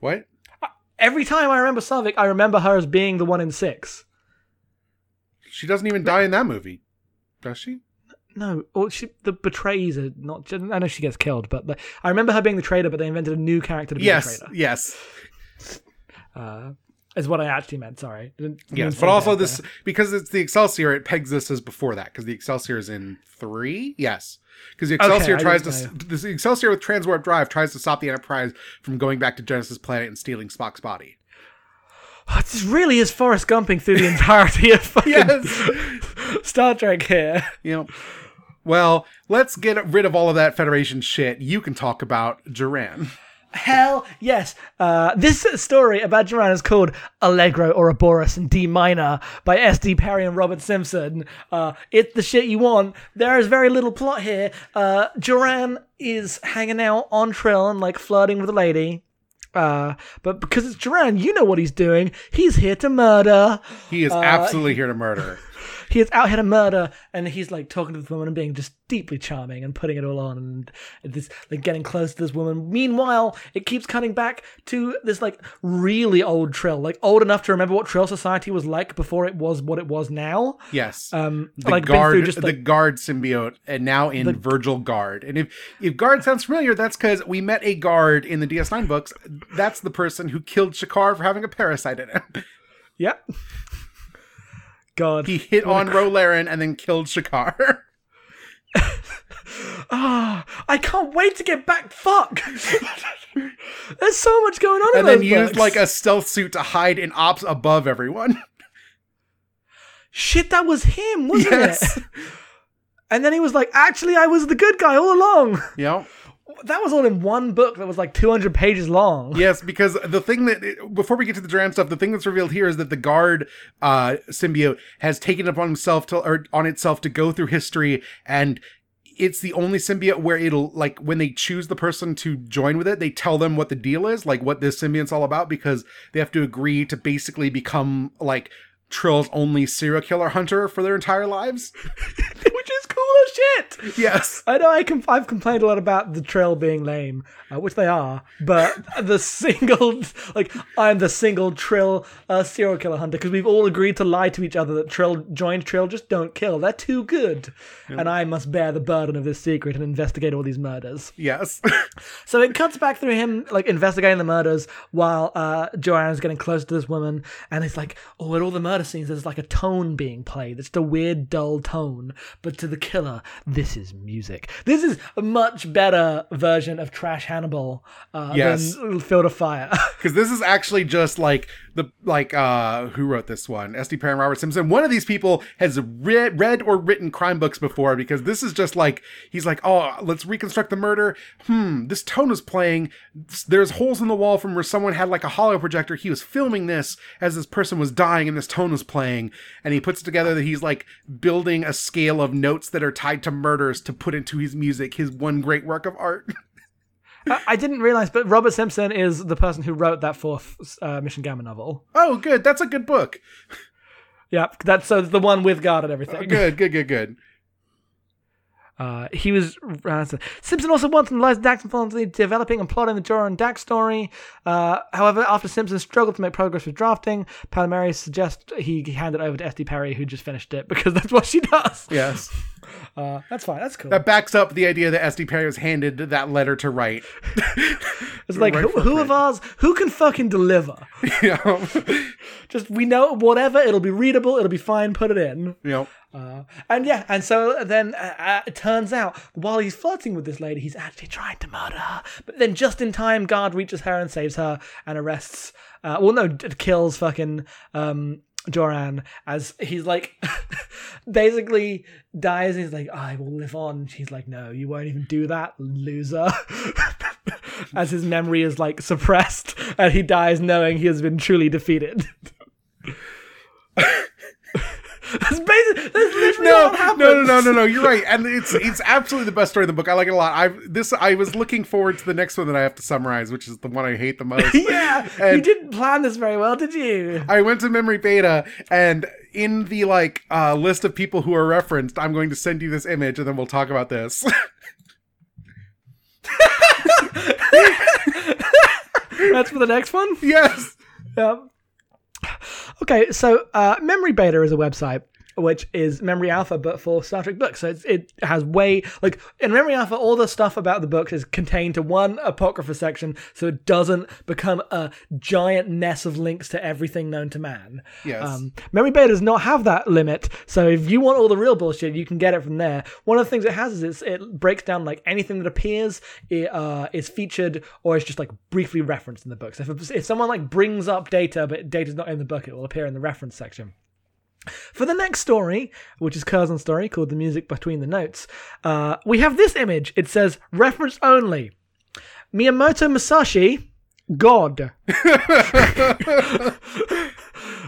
What? Every time I remember Saavik, I remember her as being the one in six. She doesn't even die in that movie, does she? No, or she the betrays are not. I know she gets killed, but like, I remember her being the traitor. But they invented a new character to be the Yes, traitor. yes, Uh, is what I actually meant. Sorry. Yes. But also that this because it's the Excelsior. It pegs this as before that because the Excelsior is in three. Yes, because the Excelsior I tries to the Excelsior with transwarp drive tries to stop the Enterprise from going back to Genesis planet and stealing Spock's body. This really is Forrest Gumping through the entirety of fucking Yes. Star Trek here. You know. Well, let's get rid of all of that Federation shit. You can talk about Joran. Hell yes. Uh, this story about Joran is called Allegro Ouroboros in D minor by S.D. Perry and Robert Simpson. Uh, it's the shit you want. There is very little plot here. Uh, Joran is hanging out on Trill and like flirting with a lady. Uh, but because it's Joran, you know what he's doing. He's here to murder. He is absolutely here to murder. He is out here to murder and he's like talking to this woman and being just deeply charming and putting it all on and this like getting close to this woman meanwhile it keeps cutting back to this like really old trill like old enough to remember what trill society was like before it was what it was now Yes. um the like Gard, just the Gard symbiote, and now in Verjyl Gard. And if if Gard sounds familiar, that's because we met a Gard in the DS9 books. That's the person who killed Shakaar for having a parasite in him. yeah god He hit on Ro Laren and then killed Shakaar. ah i can't wait to get back fuck there's so much going on in and then used books. like a stealth suit to hide in ops above everyone. shit that was him wasn't Yes. it and then he was like actually i was the good guy all along know? That was all in one book that was like 200 pages long Yes, because the thing that before we get to the Joran stuff, the thing that's revealed here is that the Gard uh, symbiote has taken it upon himself to or on itself to go through history, and it's the only symbiote where it'll like when they choose the person to join with it, they tell them what the deal is, like what this symbiote's all about, because they have to agree to basically become like Trill's only serial killer hunter for their entire lives. which is cool as shit Yes. I know I com- I've complained a lot about the trail being lame, uh, which they are, but the single, like, I'm the single Trill uh, serial killer hunter because we've all agreed to lie to each other that Trill joined Trill just don't kill. They're too good. And I must bear the burden of this secret and investigate all these murders. Yes. So it cuts back through him, like, investigating the murders while uh, Joran's getting close to this woman. And it's like, oh, at all the murder scenes, there's like a tone being played. It's a weird, dull tone. But to the killer, this is music. This is a much better version of Trash Hannibal uh, Yes. than Field of Fire. because this is actually just like the like uh who wrote this one sd perry and robert simpson one of these people has read read or written crime books before because this is just like he's like oh let's reconstruct the murder hmm this tone is playing there's holes in the wall from where someone had like a hollow projector he was filming this as this person was dying and this tone was playing and he puts it together that he's like building a scale of notes that are tied to murders to put into his music his one great work of art I, didn't realize, but Robert Simpson is the person who wrote that fourth uh, Mission Gamma novel. oh good that's a good book Yeah, that's so the one with God and everything. good good good good Uh, he was uh, Simpson also wanted Eliza Dax involved in developing and plotting the Joran and Dax story. Uh, however, after Simpson struggled to make progress with drafting, Palmieri suggests he hand it over to S.D. Perry, who just finished it because that's what she does. yes Uh, that's fine. That's cool. That backs up the idea that SD Perry was handed that letter to write. it's like right who, who of ours who can fucking deliver? you know, Just we know whatever. It'll be readable. It'll be fine. Put it in. you know. Uh, and yeah, and so then uh, uh, it turns out while he's flirting with this lady, he's actually trying to murder her. But then just in time, Gard reaches her and saves her and arrests. Uh, well, no, kills fucking um, Joran as he's like basically dies. He's like, I will live on. She's like, No, you won't even do that, loser. as his memory is like suppressed, and he dies knowing he has been truly defeated. basically that's literally no, no, no, no, no, no. You're right, and it's it's absolutely the best story in the book. I like it a lot. I this I was looking forward to the next one that I have to summarize, which is the one I hate the most. Yeah, you didn't plan this very well, did you? I went to memory beta, and in the like uh, list of people who are referenced, I'm going to send you this image, and then we'll talk about this. That's for the next one. yes. Yeah. Okay, so uh, Memory Beta is a website which is Memory Alpha, but for Star Trek books. So it's, it has way like in Memory Alpha, all the stuff about the books is contained to one apocrypha section, so it doesn't become a giant mess of links to everything known to man. Yes. Um, Memory Beta does not have that limit, so if you want all the real bullshit, you can get it from there. One of the things it has is it's, it breaks down like anything that appears it, uh, is featured or is just like briefly referenced in the books. If, if someone like brings up data but data's not in the book, it will appear in the reference section. For the next story, which is Curzon's story called The Music Between the Notes, uh, we have this image. It says reference only. Miyamoto Musashi, God.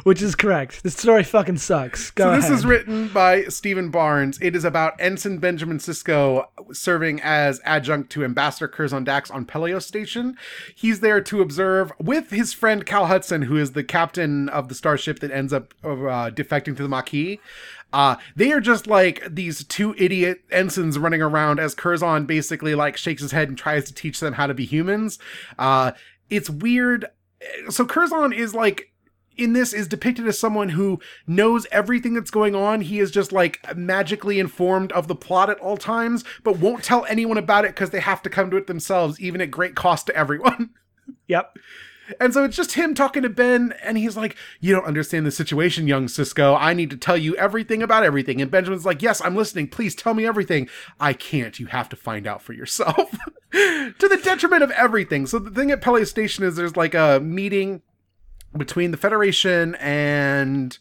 which is correct. This story fucking sucks. Go So this ahead. is written by Steven Barnes. It is about Ensign Benjamin Sisko serving as adjunct to Ambassador Curzon Dax on Peleos Station. He's there to observe with his friend Cal Hudson, who is the captain of the starship that ends up uh, defecting to the Maquis. Uh, they are just like these two idiot ensigns running around as Curzon basically like shakes his head and tries to teach them how to be humans. Uh, it's weird. So Curzon is like in this is depicted as someone who knows everything that's going on. He is just like magically informed of the plot at all times, but won't tell anyone about it because they have to come to it themselves, even at great cost to everyone. Yep. And so it's just him talking to Ben, and he's like, You don't understand the situation, young Sisko. I need to tell you everything about everything. And Benjamin's like, Yes, I'm listening. Please tell me everything. I can't. You have to find out for yourself. to the detriment of everything. So the thing at Pele Station is there's like a meeting between the Federation and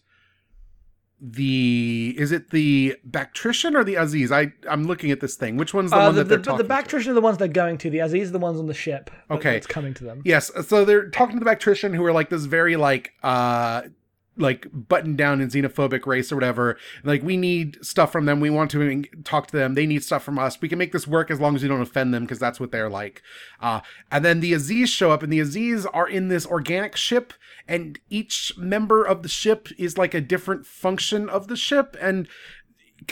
the is it the Bactrician or the Aziz? I I'm looking at this thing. Which one's the Uh, one the, that they're the, talking the to? Are the ones they're going to. The Aziz are the ones on the ship. Okay. it's coming to them. Yes, so they're talking to the Bactrician, who are like this very like uh like buttoned down and xenophobic race or whatever. Like we need stuff from them. We want to talk to them. They need stuff from us. We can make this work as long as we don't offend them because that's what they're like. Uh, and then the Aziz show up, and the Aziz are in this organic ship, and each member of the ship is like a different function of the ship, and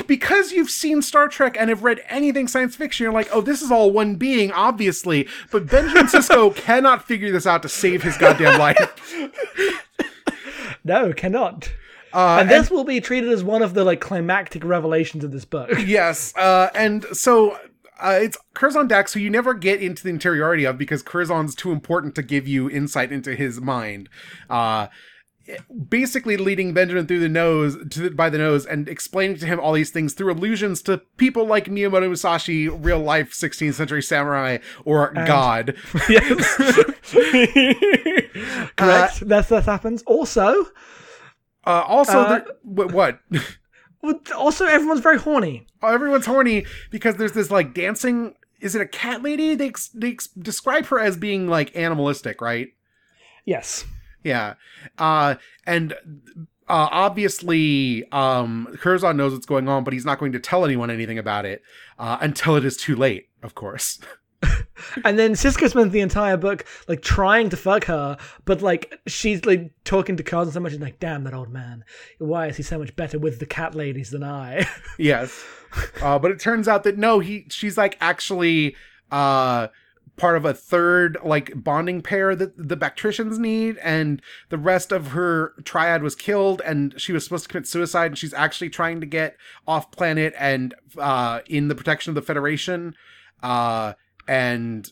because you've seen Star Trek and have read anything science fiction, you're like, oh, this is all one being, obviously. But Benjamin Sisko cannot figure this out to save his goddamn life. No, cannot. Uh, and this will be treated as one of the like climactic revelations of this book. yes, uh, and so uh, it's Curzon Dax, who you never get into the interiority of because Curzon's too important to give you insight into his mind. Uh, basically leading Benjamin through the nose to the, by the nose and explaining to him all these things through allusions to people like Miyamoto Musashi, real life 16th century samurai, or God. Yes, correct. that's that happens. Also, Uh, also, Uh, what? what? also everyone's very horny. Oh, everyone's horny because there's this like dancing. Is it a cat lady? They they describe her as being like animalistic, right? Yes. Yeah. Uh, and uh, obviously, um, Curzon knows what's going on, but he's not going to tell anyone anything about it uh, until it is too late, of course. And then Sisko spends the entire book like trying to fuck her, but like she's like talking to Curzon so much, and like, damn that old man. Why is he so much better with the cat ladies than I? yes. Uh, but it turns out that no, he she's like actually uh part of a third like bonding pair that the Bactricians need, and the rest of her triad was killed, and she was supposed to commit suicide, and she's actually trying to get off planet and uh in the protection of the Federation. Uh and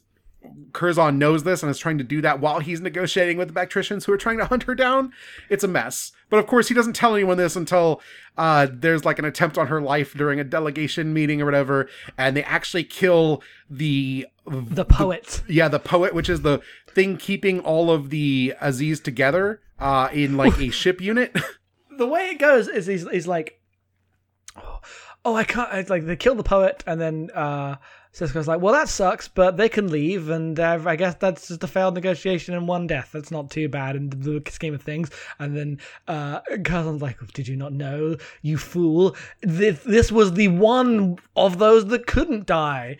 Curzon knows this and is trying to do that while he's negotiating with the Bactricians who are trying to hunt her down. It's a mess. But of course, he doesn't tell anyone this until uh, there's like an attempt on her life during a delegation meeting or whatever, and they actually kill the the poet. yeah the poet, which is the thing keeping all of the Aziz together uh, in like a ship unit. the way it goes is he's, he's like, oh, I can't. It's like they kill the poet, and then uh, Sisko's like, well, that sucks, but they can leave, and uh, I guess that's just a failed negotiation and one death. That's not too bad in the scheme of things. And then uh, Curzon's like, did you not know, you fool? This, this was the one of those that couldn't die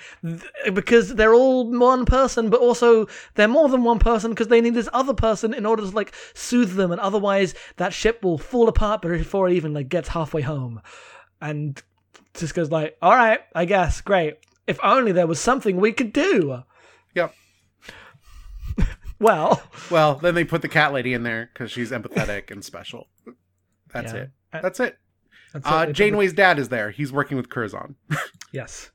because they're all one person, but also they're more than one person because they need this other person in order to like soothe them, and otherwise that ship will fall apart before it even like gets halfway home. And Sisko's like, all right, I guess, great. If only there was something we could do. Yep. Well, Well, then they put the cat lady in there because she's empathetic and special. That's Yeah. it. That's it. that's Uh, Janeway's dad is there. He's working with Curzon. Yes.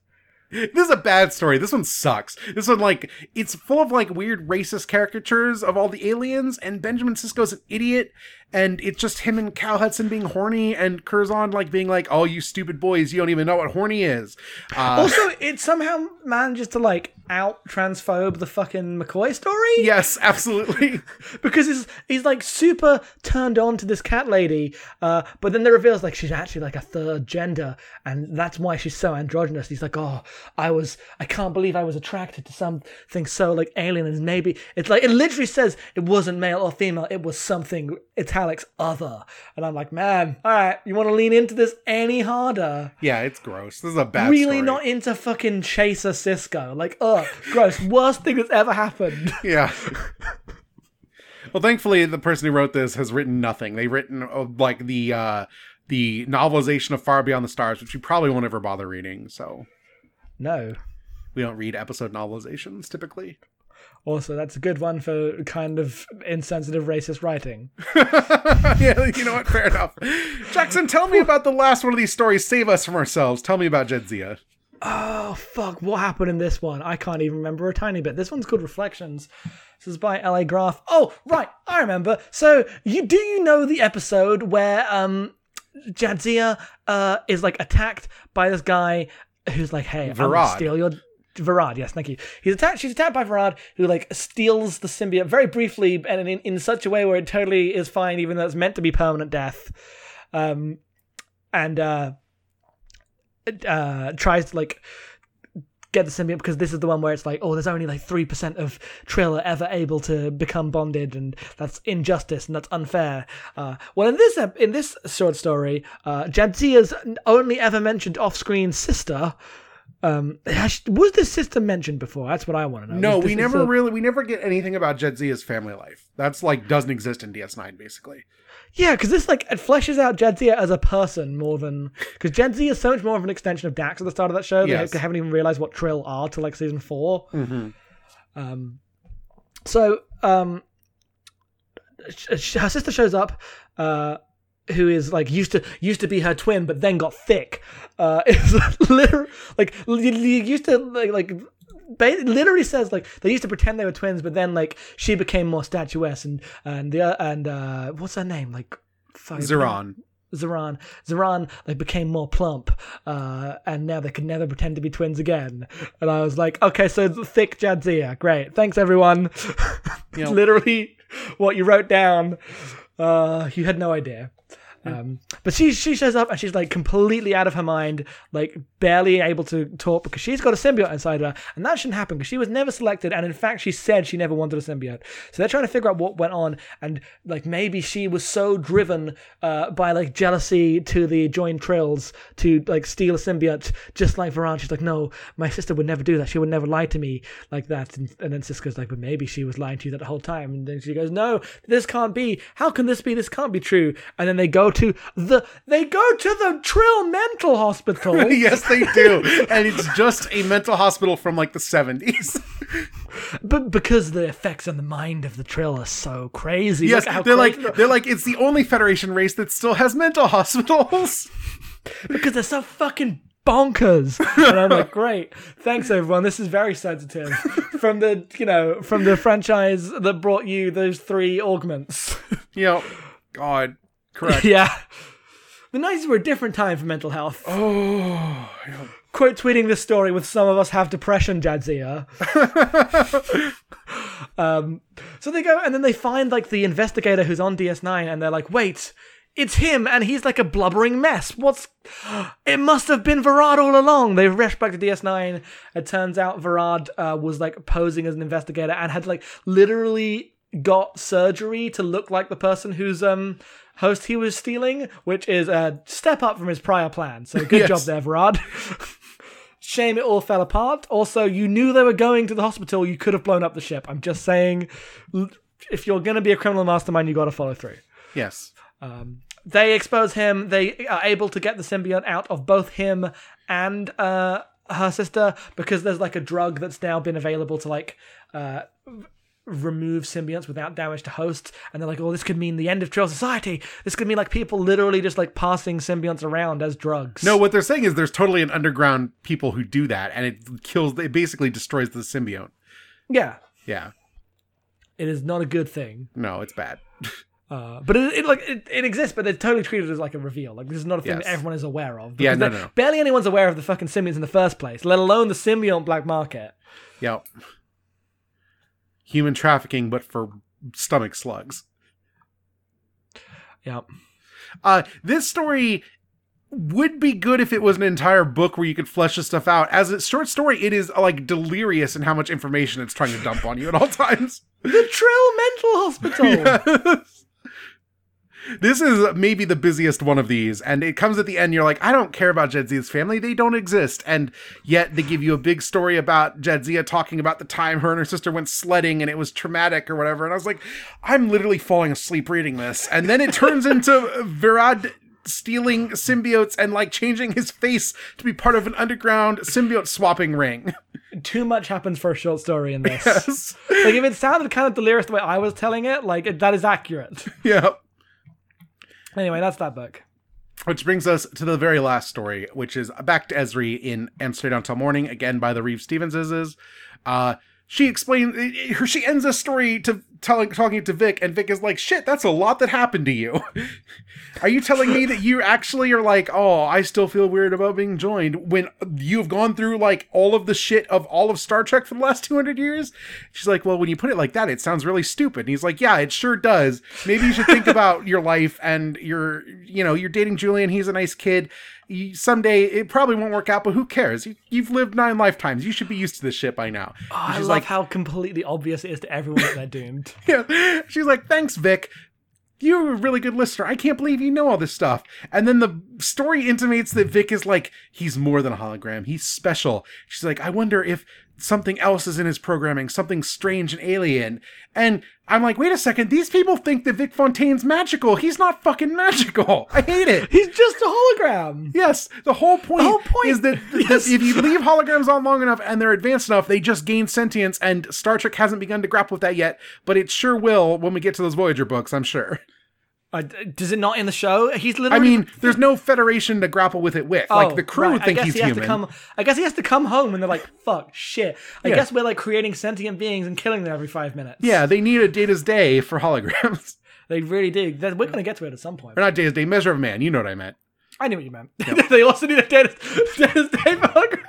This is a bad story. This one sucks. This one, like, it's full of like weird racist caricatures of all the aliens, and Benjamin Sisko's an idiot, and it's just him and Cal Hudson being horny, and Curzon like being like, "Oh, you stupid boys, you don't even know what horny is." Uh, Also, it somehow manages to like out transphobe the fucking McCoy story. yes, absolutely. because he's he's like super turned on to this cat lady, uh, but then it reveals like she's actually like a third gender, and that's why she's so androgynous. He's like, oh, I was, I can't believe I was attracted to something so like alien, and maybe it's like it literally says it wasn't male or female, it was something italics other, and I'm like, man, all right, you want to lean into this any harder? yeah, it's gross. This is a bad. really story. not into fucking Chaser Sisko. Like, gross. Worst thing that's ever happened. Yeah. well, thankfully, the person who wrote this has written nothing. They've written uh, like the uh the novelization of Far Beyond the Stars, which we probably won't ever bother reading. So No. we don't read episode novelizations typically. Also, that's a good one for kind of insensitive racist writing. yeah, you know what? Fair enough. Jackson, tell me about the last one of these stories. Save us from ourselves. Tell me about Jadzia. Oh, fuck. What happened in this one? I can't even remember a tiny bit. This one's called Reflections. This is by L.A. Graf. Oh, right. I remember. So, you do you know the episode where um Jadzia uh, is like attacked by this guy who's like, hey, I'm gonna steal your. Verad, yes, thank you. He's attacked. She's attacked by Verad, who like steals the symbiote very briefly, and in, in such a way where it totally is fine, even though it's meant to be permanent death. Um, and uh, uh, tries to like get the symbiote because this is the one where it's like, oh, there's only like three percent of Trill are ever able to become bonded, and that's injustice and that's unfair. Uh, well, in this in this short story, uh, Jadzia's only ever mentioned off-screen sister. Um, was this sister mentioned before? That's what I want to know. No, we never a- really we never get anything about Jadzia's family life. That's like doesn't exist in DS9 basically. Yeah, because this like it fleshes out Jadzia as a person more than because Jadzia is so much more of an extension of Dax at the start of that show. Yes. They haven't even realized what Trill are till like season 4 Mm-hmm. Um, so um, sh- sh- her sister shows up, uh, who is like used to used to be her twin, but then got thick. Uh, it's literally like used to like like. Literally says like they used to pretend they were twins, but then like she became more statuesque and and the uh, and uh what's her name like Zeron. Zeran. Zeran like became more plump, uh, and now they could never pretend to be twins again. And I was like, okay, so thick Jadzia, great, thanks everyone. You know- Literally, what you wrote down, uh, you had no idea. Um, but she she shows up and she's like completely out of her mind, like barely able to talk because she's got a symbiote inside her, and that shouldn't happen because she was never selected, and in fact she said she never wanted a symbiote. So they're trying to figure out what went on, and like maybe she was so driven uh, by like jealousy to the joined trills to like steal a symbiote, just like Varan. She's like, no, my sister would never do that. She would never lie to me like that. And, and then Sisko's like, but maybe she was lying to you that whole time. And then she goes, no, this can't be. How can this be? This can't be true. And then they go to the they go to the Trill mental hospital. yes, they do, and it's just a mental hospital from like the seventies. But because the effects on the mind of the Trill are so crazy. yes, Look at how they're like crazy- they're like it's the only Federation race that still has mental hospitals. because they're so fucking bonkers. And I'm like, great, thanks everyone. This is very sensitive from the you know from the franchise that brought you those three augments. know, God, correct. yeah, the nineties were a different time for mental health. Oh, Quote tweeting this story with some of us have depression, Jadzia. um, so they go and then they find like the investigator who's on DS9, and they're like, wait. it's him, and he's like a blubbering mess. What's? It must have been Verad all along. They rush back to DS9. It turns out Verad uh, was like posing as an investigator and had like literally got surgery to look like the person who's um host he was stealing, which is a step up from his prior plan. So good Yes. job there, Verad. Shame it all fell apart. Also, you knew they were going to the hospital. You could have blown up the ship. I'm just saying, if you're going to be a criminal mastermind, you got to follow through. Yes. They expose him. They are able to get the symbiote out of both him and uh, her sister because there's like a drug that's now been available to like uh, remove symbionts without damage to hosts. And they're like, oh, this could mean the end of Trail Society. This could mean like people literally just like passing symbionts around as drugs. No, what they're saying is there's totally an underground people who do that, and it kills. It basically destroys the symbiote. Yeah. Yeah. It is not a good thing. No, it's bad. Uh, but it, it like it, it exists, but they're totally treated as like a reveal. Like this is not a thing Yes. that everyone is aware of. Yeah, no, no, no. Barely anyone's aware of the fucking symbionts in the first place, let alone the symbiont black market. Yep. Human trafficking, but for stomach slugs. Yep. Uh, this story would be good if it was an entire book where you could flesh this stuff out. As a short story, it is like delirious in how much information it's trying to dump on you at all times. The Trill Mental Hospital. This is maybe the busiest one of these, and it comes at the end. You're like, I don't care about Jadzia's family; they don't exist. And yet, they give you a big story about Jadzia talking about the time her and her sister went sledding, and it was traumatic or whatever. And I was like, I'm literally falling asleep reading this. And then it turns into Verad stealing symbiotes and like changing his face to be part of an underground symbiote swapping ring. Too much happens for a short story in this. yes. Like if it sounded kind of delirious the way I was telling it, like it, that is accurate. Yeah. Anyway, that's that book. Which brings us to the very last story, which is back to Ezri in Amsterdam Till Morning, again by the Reeves-Stevenses. Uh, she explains, her she ends the story to telling talking to Vic, and Vic is like, "Shit, that's a lot that happened to you. are you telling me that you actually are like, oh, I still feel weird about being joined when you've gone through like all of the shit of all of Star Trek for the last two hundred years?" She's like, "Well, when you put it like that, it sounds really stupid." And he's like, "Yeah, it sure does. Maybe you should think about your life and you're, you know, you're dating Julian. He's a nice kid." Someday it probably won't work out, but who cares? You, you've lived nine lifetimes. You should be used to this shit by now. Oh, and I love like, how completely obvious it is to everyone that they're doomed. yeah. She's like, thanks, Vic. You're a really good listener. I can't believe you know all this stuff. And then the story intimates that Vic is like, he's more than a hologram. He's special. She's like, I wonder if something else is in his programming, something strange and alien. And I'm like, wait a second. These people think that Vic Fontaine's magical. He's not fucking magical. I hate it. He's just a hologram. Yes, the whole point, whole point- is that, that Yes. if you leave holograms on long enough and they're advanced enough, they just gain sentience. And Star Trek hasn't begun to grapple with that yet, but it sure will when we get to those Voyager books. I'm sure. Uh, does it not in the show? He's literally. I mean, there's no Federation to grapple with it with. like the crew Oh, right. I think guess he's he has human. To come, I guess he has to come home, and they're like, "Fuck, shit." I Yeah. guess we're like creating sentient beings and killing them every five minutes. Yeah, they need a Data's Day for holograms. they really do. We're gonna get to it at some point. or not Data's Day, Measure of Man. You know what I meant. I knew what you meant. they also need a data, data's day for holograms.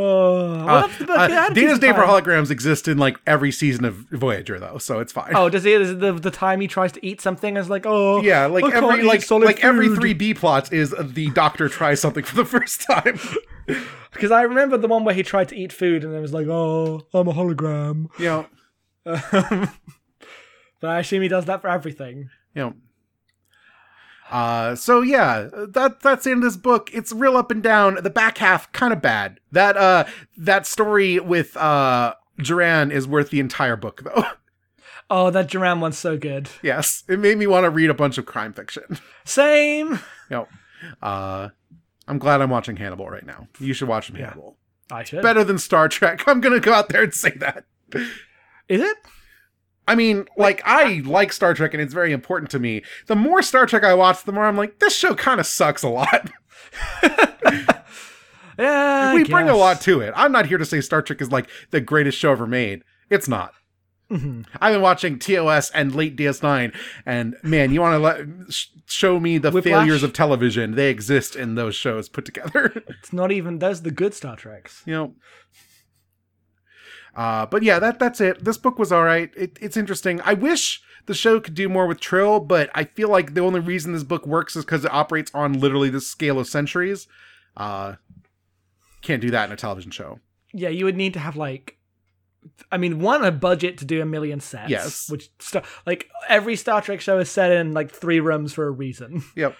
Oh, Uh, uh, Yeah, I had a Data's Day for holograms exists in like every season of Voyager, though, so it's fine. Oh, does he? Is the the time he tries to eat something? Is like, oh, Yeah, like I every like like every three B plots is the Doctor tries something for the first time. Because I remember the one where he tried to eat food and it was like, oh, I'm a hologram. Yeah. know, But I assume he does that for everything. know. Uh, so yeah, that that's the end of this book. It's real up and down. The back half kind of bad. That uh that story with uh Joran is worth the entire book though. Oh, that Joran one's so good. yes, it made me want to read a bunch of crime fiction. Same. know, uh, I'm glad I'm watching Hannibal right now. You should watch Hannibal. I should. Better than Star Trek. I'm gonna go out there and say that. Is it? I mean, like, I like Star Trek and it's very important to me. The more Star Trek I watch, the more I'm like, this show kind of sucks a lot. Yeah. We bring a lot to it. I'm not here to say Star Trek is like the greatest show ever made. It's not. Mm-hmm. I've been watching TOS and late DS9, and man, you want to let sh- show me the Whiplash? failures of television? They exist in those shows put together. It's not even. Those are the good Star Treks. you know. Uh, but yeah, that that's it. This book was all right. It, it's interesting. I wish the show could do more with Trill, but I feel like the only reason this book works is because it operates on literally the scale of centuries. Uh, can't do that in a television show. Yeah, you would need to have like, I mean, one a budget to do a million sets. Yes. which like every Star Trek show is set in like three rooms for a reason. Yep.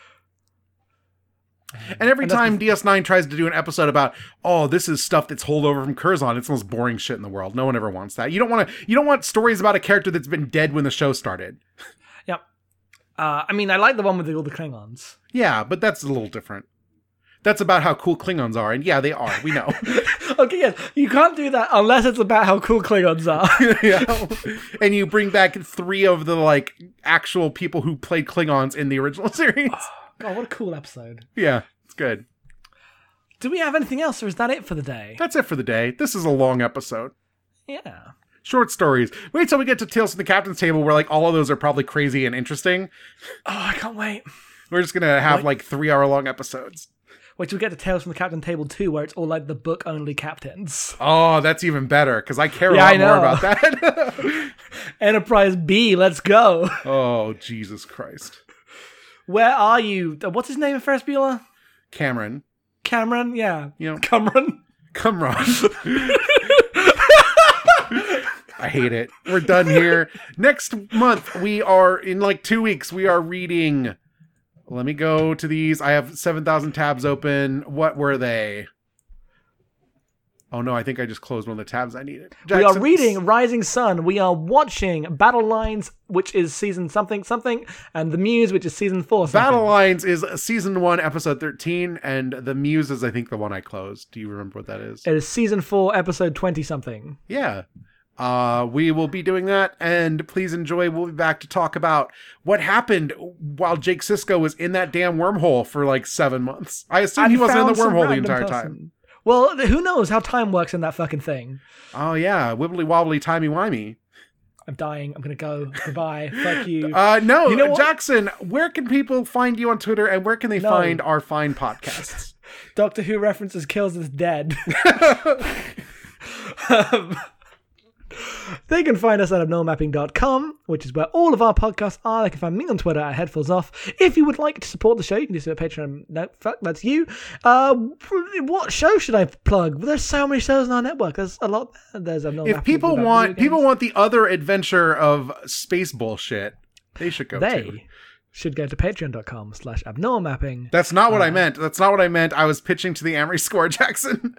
And every And time DS9 tries to do an episode about, oh, this is stuff that's holdover from Curzon, it's the most boring shit in the world. No one ever wants that. You don't want to. You don't want stories about a character that's been dead when the show started. Yep. Uh, I mean, I like the one with all the Klingons. Yeah, but that's a little different. That's about how cool Klingons are, and yeah, they are. We know. okay, yes, you can't do that unless it's about how cool Klingons are. yeah. And you bring back three of the like actual people who played Klingons in the original series. God, what a cool episode. Yeah, it's good. Do we have anything else, or is that it for the day? That's it for the day. This is a long episode. Yeah. Short stories. Wait till we get to Tales from the Captain's Table, where like all of those are probably crazy and interesting. Oh, I can't wait. We're just gonna have What? like three hour long episodes. Wait till we get to Tales from the Captain Table 2, where it's all like the book only captains. Oh, that's even better because I care a lot more about that. Enterprise B, let's go. oh, Jesus Christ. Where are you? What's his name in Ferris Bueller? Cameron, Cameron? Yeah. you know, Cameron. come on. I hate it. We're done here. Next month, we are in like two weeks. We are reading. Let me go to these. I have 7,000 tabs open. What were they? Oh no, I think I just closed one of the tabs I needed. We are reading Rising Son. We are watching Battle Lines, which is season something something, and The Muse, which is season four. Something. Battle Lines is season one, episode 13, and The Muse is, I think, the one I closed. Do you remember what that is? It is season four, episode twenty something. Yeah. Uh, we will be doing that, and please enjoy. We'll be back to talk about what happened while Jake Sisko was in that damn wormhole for like seven months. I assume he wasn't in the wormhole the entire person. time. Well, who knows how time works in that fucking thing? Oh yeah, wibbly wobbly, timey wimey. I'm dying. I'm gonna go. Goodbye. Fuck you. Uh, no, You know? Jackson. Where can people find you on Twitter, and where can they No. find our fine podcasts? Doctor Who references kills is dead. Um, they can find us at abnormalmapping.com, which is where all of our podcasts are. They can find me on Twitter at Headfuls Off. If you would like to support the show, you can do so at Patreon. No, fuck, that's you. Uh, what show should I plug? There's so many shows on our network. There's a lot. There's abnormal. if people want, people want the other adventure of space bullshit, they should go. to. they should go to patreon.com slash abnormalmapping. That's not Uh, what I meant. That's not what I meant. I was pitching to the Amory score, Jackson.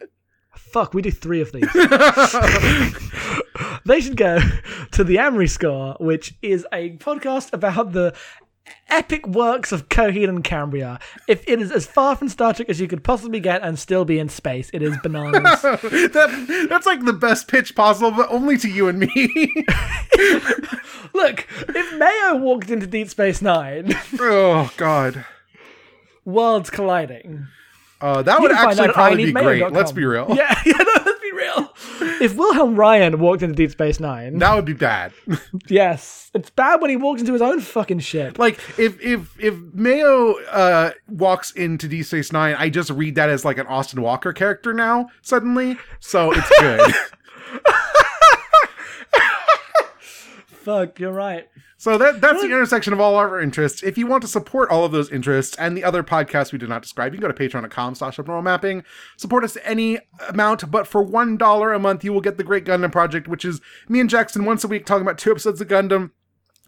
Fuck, we do three of these. they should go to the Amory Score, which is a podcast about the epic works of Coheed and Cambria. If it is as far from Star Trek as you could possibly get and still be in space, it is bananas. that, that's like the best pitch possible, but only to you and me. Look, if Mayo walked into Deep Space Nine, oh God, worlds colliding. Uh, that You would actually probably be great. ineedmayo.com. Let's be real. Yeah, yeah, no, let's be real. If Wilhelm Ryan walked into Deep Space Nine, That would be bad. yes, it's bad when he walks into his own fucking ship. like if if if Mayo uh, walks into Deep Space Nine, I just read that as like an Austin Walker character now suddenly. So it's good. Fuck, you're right. So that that's the intersection of all our interests. If you want to support all of those interests and the other podcasts we did not describe, you can go to patreon.com slash abnormal mapping. Support us any amount, but for one dollar a month, you will get the Great Gundam Project, which is me and Jackson once a week talking about two episodes of Gundam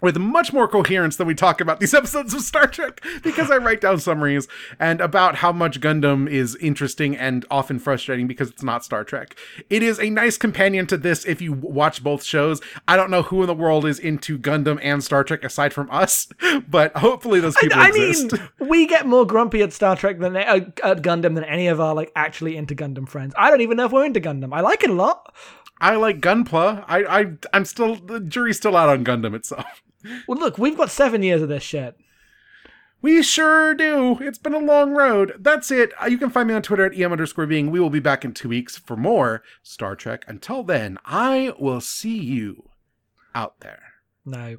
with much more coherence than we talk about these episodes of Star Trek because I write down summaries and about how much Gundam is interesting and often frustrating because it's not Star Trek. It is a nice companion to this if you watch both shows. I don't know who in the world is into Gundam and Star Trek aside from us, but hopefully those people I exist. mean, we get more grumpy at Star Trek than uh, at Gundam than any of our like actually into Gundam friends. I don't even know if we're into Gundam. I like it a lot. I like Gunpla. I, I I'm still the jury's still out on Gundam itself. Well, look, we've got seven years of this shit. We sure do. It's been a long road. That's it. Uh, You can find me on Twitter at em underscore being. We will be back in two weeks for more Star Trek. Until then, I will see you out there. No.